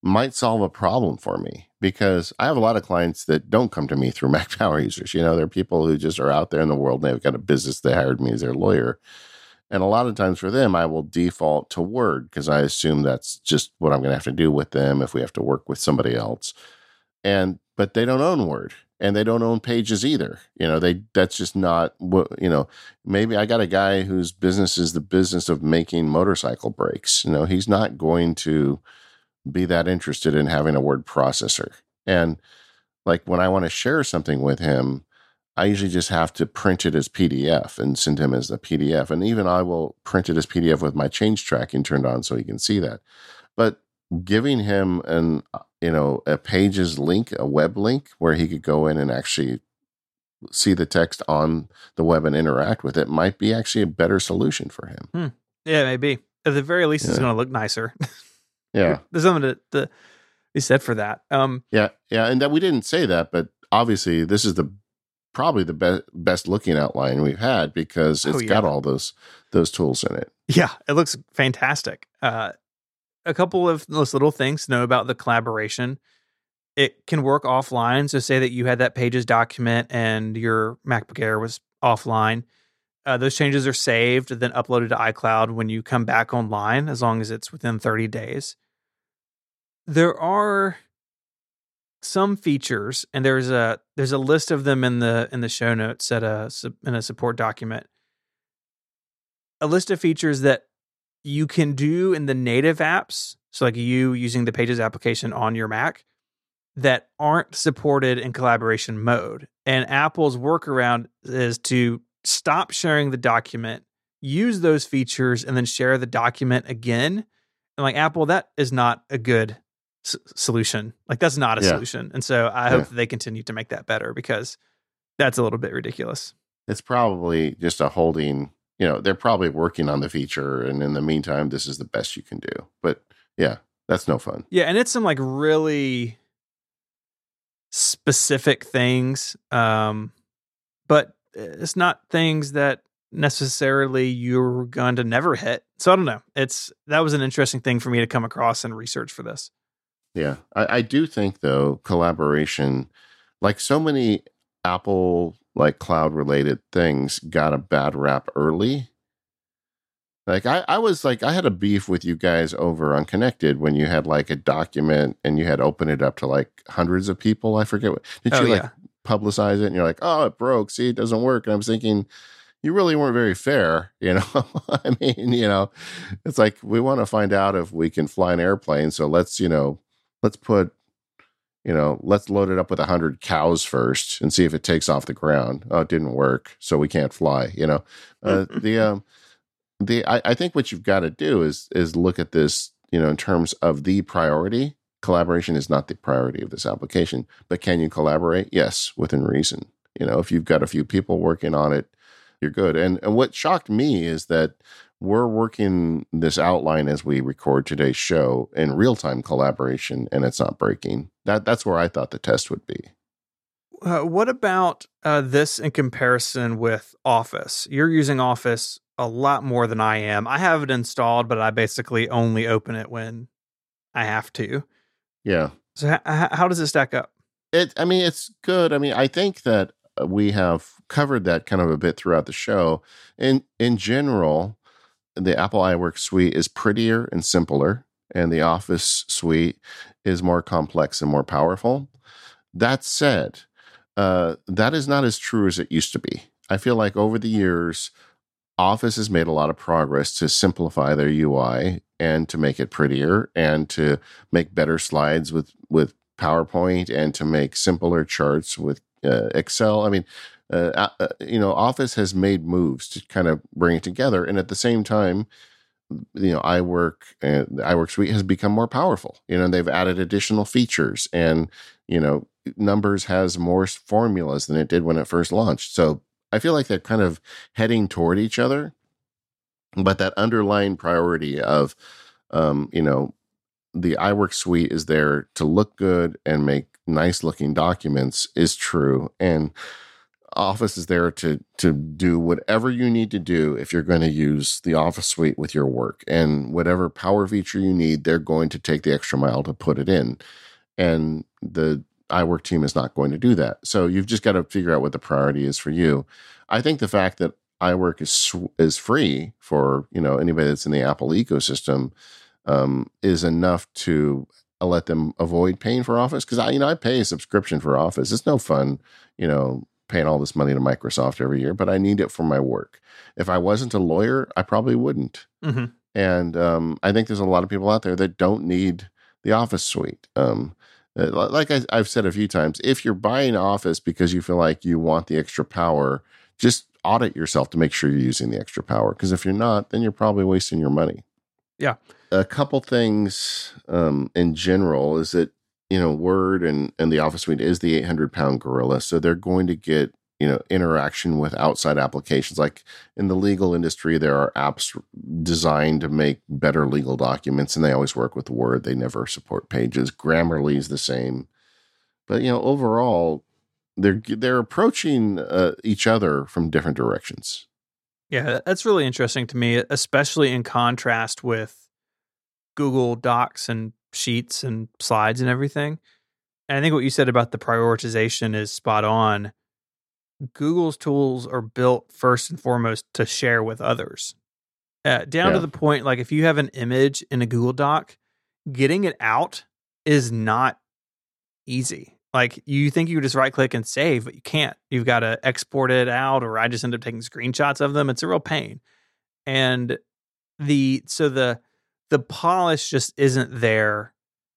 might solve a problem for me because I have a lot of clients that don't come to me through Mac Power users. You know, they're people who just are out there in the world and they've got a business. They hired me as their lawyer. And a lot of times for them, I will default to Word because I assume that's just what I'm going to have to do with them if we have to work with somebody else. And, but they don't own Word and they don't own pages either. You know, they that's just not what you know. Maybe I got a guy whose business is the business of making motorcycle brakes. You know, he's not going to be that interested in having a word processor. And like when I want to share something with him, I usually just have to print it as PDF and send him as a PDF. And even I will print it as PDF with my change tracking turned on so he can see that. But giving him an you know, a pages link, a web link where he could go in and actually see the text on the web and interact with it might be actually a better solution for him. Hmm. Yeah, maybe. At the very least, yeah. it's going to look nicer. yeah. There's something to, to, be said for that. Um, yeah. Yeah. And that we didn't say that, but obviously this is the probably the best best looking outline we've had because oh, it's oh, yeah. got all those those tools in it. Yeah, it looks fantastic. Uh, a couple of those little things to know about the collaboration. It can work offline. So, say that you had that Pages document and your MacBook Air was offline. Uh, those changes are saved, and then uploaded to iCloud when you come back online, as long as it's within 30 days. There are some features, and there's a there's a list of them in the in the show notes at a in a support document. A list of features that you can do in the native apps, so like you using the Pages application on your Mac, that aren't supported in collaboration mode. And Apple's workaround is to stop sharing the document, use those features, and then share the document again. And like Apple, that is not a good s- solution. Like that's not a yeah. solution. And so I hope yeah. they continue to make that better because that's a little bit ridiculous. It's probably just a holding you know, they're probably working on the feature. And in the meantime, this is the best you can do. But yeah, that's no fun. Yeah. And it's some like really specific things. Um, but it's not things that necessarily you're going to never hit. So I don't know. It's that was an interesting thing for me to come across and research for this. Yeah. I, I do think though, collaboration, like so many Apple like cloud related things got a bad rap early. Like I, I was like I had a beef with you guys over on Connected when you had like a document and you had opened it up to like hundreds of people. I forget what did oh, you like yeah. publicize it and you're like, oh it broke, see it doesn't work. And I was thinking, you really weren't very fair, you know. I mean, you know, it's like we want to find out if we can fly an airplane, so let's, you know, let's put you know, let's load it up with a hundred cows first and see if it takes off the ground. Oh, it didn't work, so we can't fly. You know, uh, the um, the I, I think what you've got to do is is look at this, you know, in terms of the priority. Collaboration is not the priority of this application, but can you collaborate? Yes, within reason. You know, if you've got a few people working on it, you're good. And and what shocked me is that we're working this outline as we record today's show in real time collaboration, and it's not breaking. That that's where I thought the test would be. Uh, what about uh, this in comparison with Office? You're using Office a lot more than I am. I have it installed, but I basically only open it when I have to. Yeah. So h- how does it stack up? It. I mean, it's good. I mean, I think that uh, we have covered that kind of a bit throughout the show. In in general, the Apple iWork suite is prettier and simpler, and the Office suite is more complex and more powerful. That said, uh, that is not as true as it used to be. I feel like over the years, Office has made a lot of progress to simplify their UI and to make it prettier and to make better slides with with PowerPoint and to make simpler charts with uh, Excel. I mean, uh, uh, you know, Office has made moves to kind of bring it together, and at the same time, you know, iWork and iWork suite has become more powerful. You know, they've added additional features, and you know, Numbers has more formulas than it did when it first launched. So I feel like they're kind of heading toward each other, but that underlying priority of, um, you know, the iWork suite is there to look good and make nice looking documents is true. And Office is there to to do whatever you need to do if you're going to use the Office suite with your work. And whatever power feature you need, they're going to take the extra mile to put it in. And the iWork team is not going to do that. So you've just got to figure out what the priority is for you. I think the fact that iWork is is free for you know anybody that's in the Apple ecosystem um, is enough to let them avoid paying for Office because I you know I pay a subscription for Office. It's no fun, you know, paying all this money to Microsoft every year, but I need it for my work. If I wasn't a lawyer, I probably wouldn't. Mm-hmm. And um, I think there's a lot of people out there that don't need the Office suite. Um, uh, like I, have said a few times, if you're buying Office because you feel like you want the extra power, just audit yourself to make sure you're using the extra power. Because if you're not, then you're probably wasting your money. Yeah a couple things um, in general is that you know Word and and the Office Suite is the 800 pound gorilla, so they're going to get you know interaction with outside applications. Like in the legal industry, there are apps designed to make better legal documents, and they always work with Word. They never support Pages. Grammarly is the same, but you know overall, they're they're approaching uh, each other from different directions. Yeah, that's really interesting to me, especially in contrast with Google Docs and Sheets and slides and everything. And I think what you said about the prioritization is spot on. Google's tools are built first and foremost to share with others. Uh, down yeah. to the point, like if you have an image in a Google Doc, getting it out is not easy. Like you think you just right click and save, but you can't. You've got to export it out, or I just end up taking screenshots of them. It's a real pain. And the so the the polish just isn't there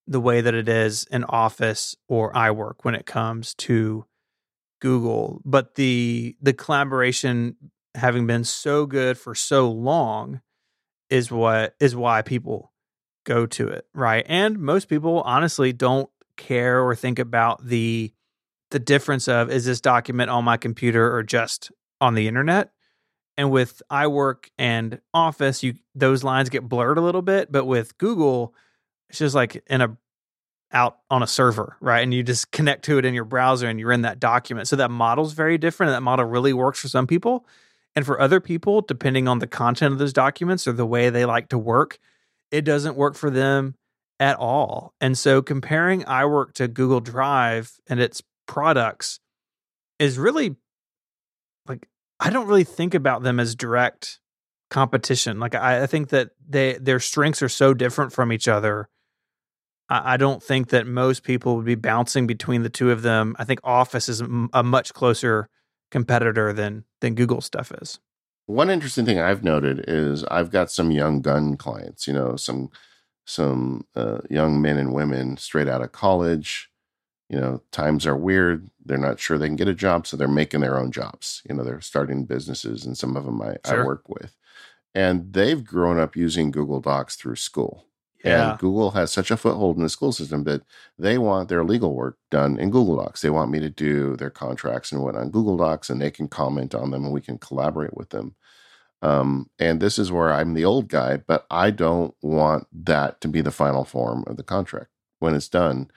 the way that it is in Office or iWork when it comes to Google. But the the collaboration having been so good for so long is what is why people go to it, right? And most people honestly don't care or think about the the difference of is this document on my computer or just on the internet? And with iWork and Office, you those lines get blurred a little bit, but with Google, it's just like in a out on a server, right? And you just connect to it in your browser and you're in that document. So that model's very different. And that model really works for some people. And for other people, depending on the content of those documents or the way they like to work, it doesn't work for them at all. And so comparing iWork to Google Drive and its products is really I don't really think about them as direct competition. Like I, I think that they their strengths are so different from each other. I, I, don't think that most people would be bouncing between the two of them. I think Office is a much closer competitor than than Google stuff is. One interesting thing I've noted is I've got some young gun clients. You know, some some uh, young men and women straight out of college you know, times are weird. They're not sure they can get a job, so they're making their own jobs. You know, they're starting businesses, and some of them I, sure. I work with. And they've grown up using Google Docs through school. Yeah. And Google has such a foothold in the school system that they want their legal work done in Google Docs. They want me to do their contracts and what on Google Docs, and they can comment on them and we can collaborate with them. Um, and this is where I'm the old guy, but I don't want that to be the final form of the contract. When it's done,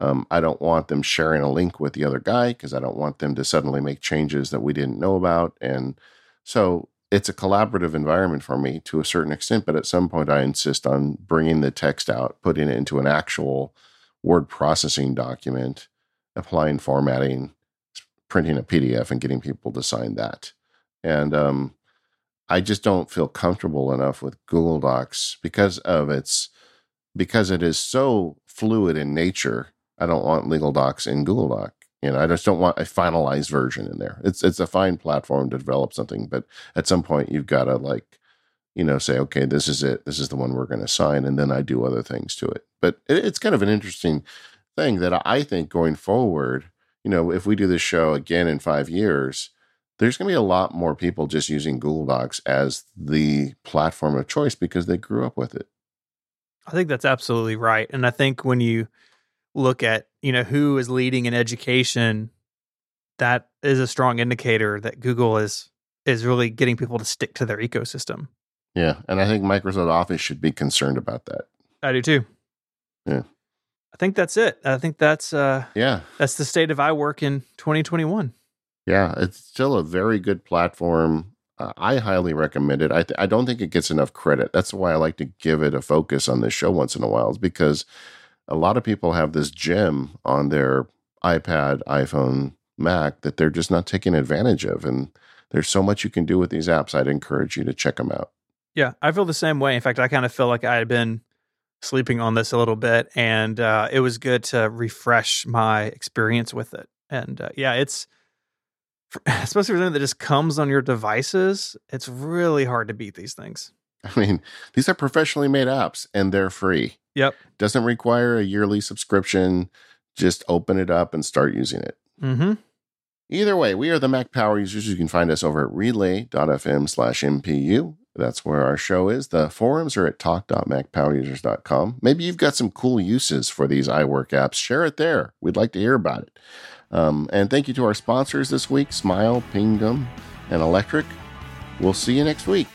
um, I don't want them sharing a link with the other guy because I don't want them to suddenly make changes that we didn't know about. And so it's a collaborative environment for me to a certain extent, but at some point I insist on bringing the text out, putting it into an actual word processing document, applying formatting, printing a PDF, and getting people to sign that. And um, I just don't feel comfortable enough with Google Docs because of its because it is so fluid in nature I don't want legal docs in Google Doc. You know, I just don't want a finalized version in there. It's it's a fine platform to develop something, but at some point you've got to like, you know, say, okay, this is it. This is the one we're going to sign, and then I do other things to it. But it, it's kind of an interesting thing that I think going forward, you know, if we do this show again in five years, there's going to be a lot more people just using Google Docs as the platform of choice because they grew up with it. I think that's absolutely right, and I think when you look at you know who is leading in education that is a strong indicator that google is is really getting people to stick to their ecosystem. Yeah and i think microsoft office should be concerned about that. I do too. Yeah. I think that's it. I think that's uh yeah. that's the state of iWork in 2021 yeah it's still a very good platform. Uh, I highly recommend it. I, th- I don't think it gets enough credit. That's why I like to give it a focus on this show once in a while, is because a lot of people have this gem on their iPad, iPhone, Mac that they're just not taking advantage of. And there's so much you can do with these apps. I'd encourage you to check them out. Yeah, I feel the same way. In fact, I kind of feel like I had been sleeping on this a little bit, and uh, it was good to refresh my experience with it. And uh, yeah, it's especially for something that just comes on your devices. It's really hard to beat these things. I mean, these are professionally made apps, and they're free. Yep. Doesn't require a yearly subscription. Just open it up and start using it. Mm-hmm. Either way, we are the Mac Power users. You can find us over at relay.fm slash MPU. That's where our show is. The forums are at talk.macpowerusers.com. Maybe you've got some cool uses for these iWork apps. Share it there. We'd like to hear about it. Um, and thank you to our sponsors this week Smile, Pingdom, and Electric. We'll see you next week.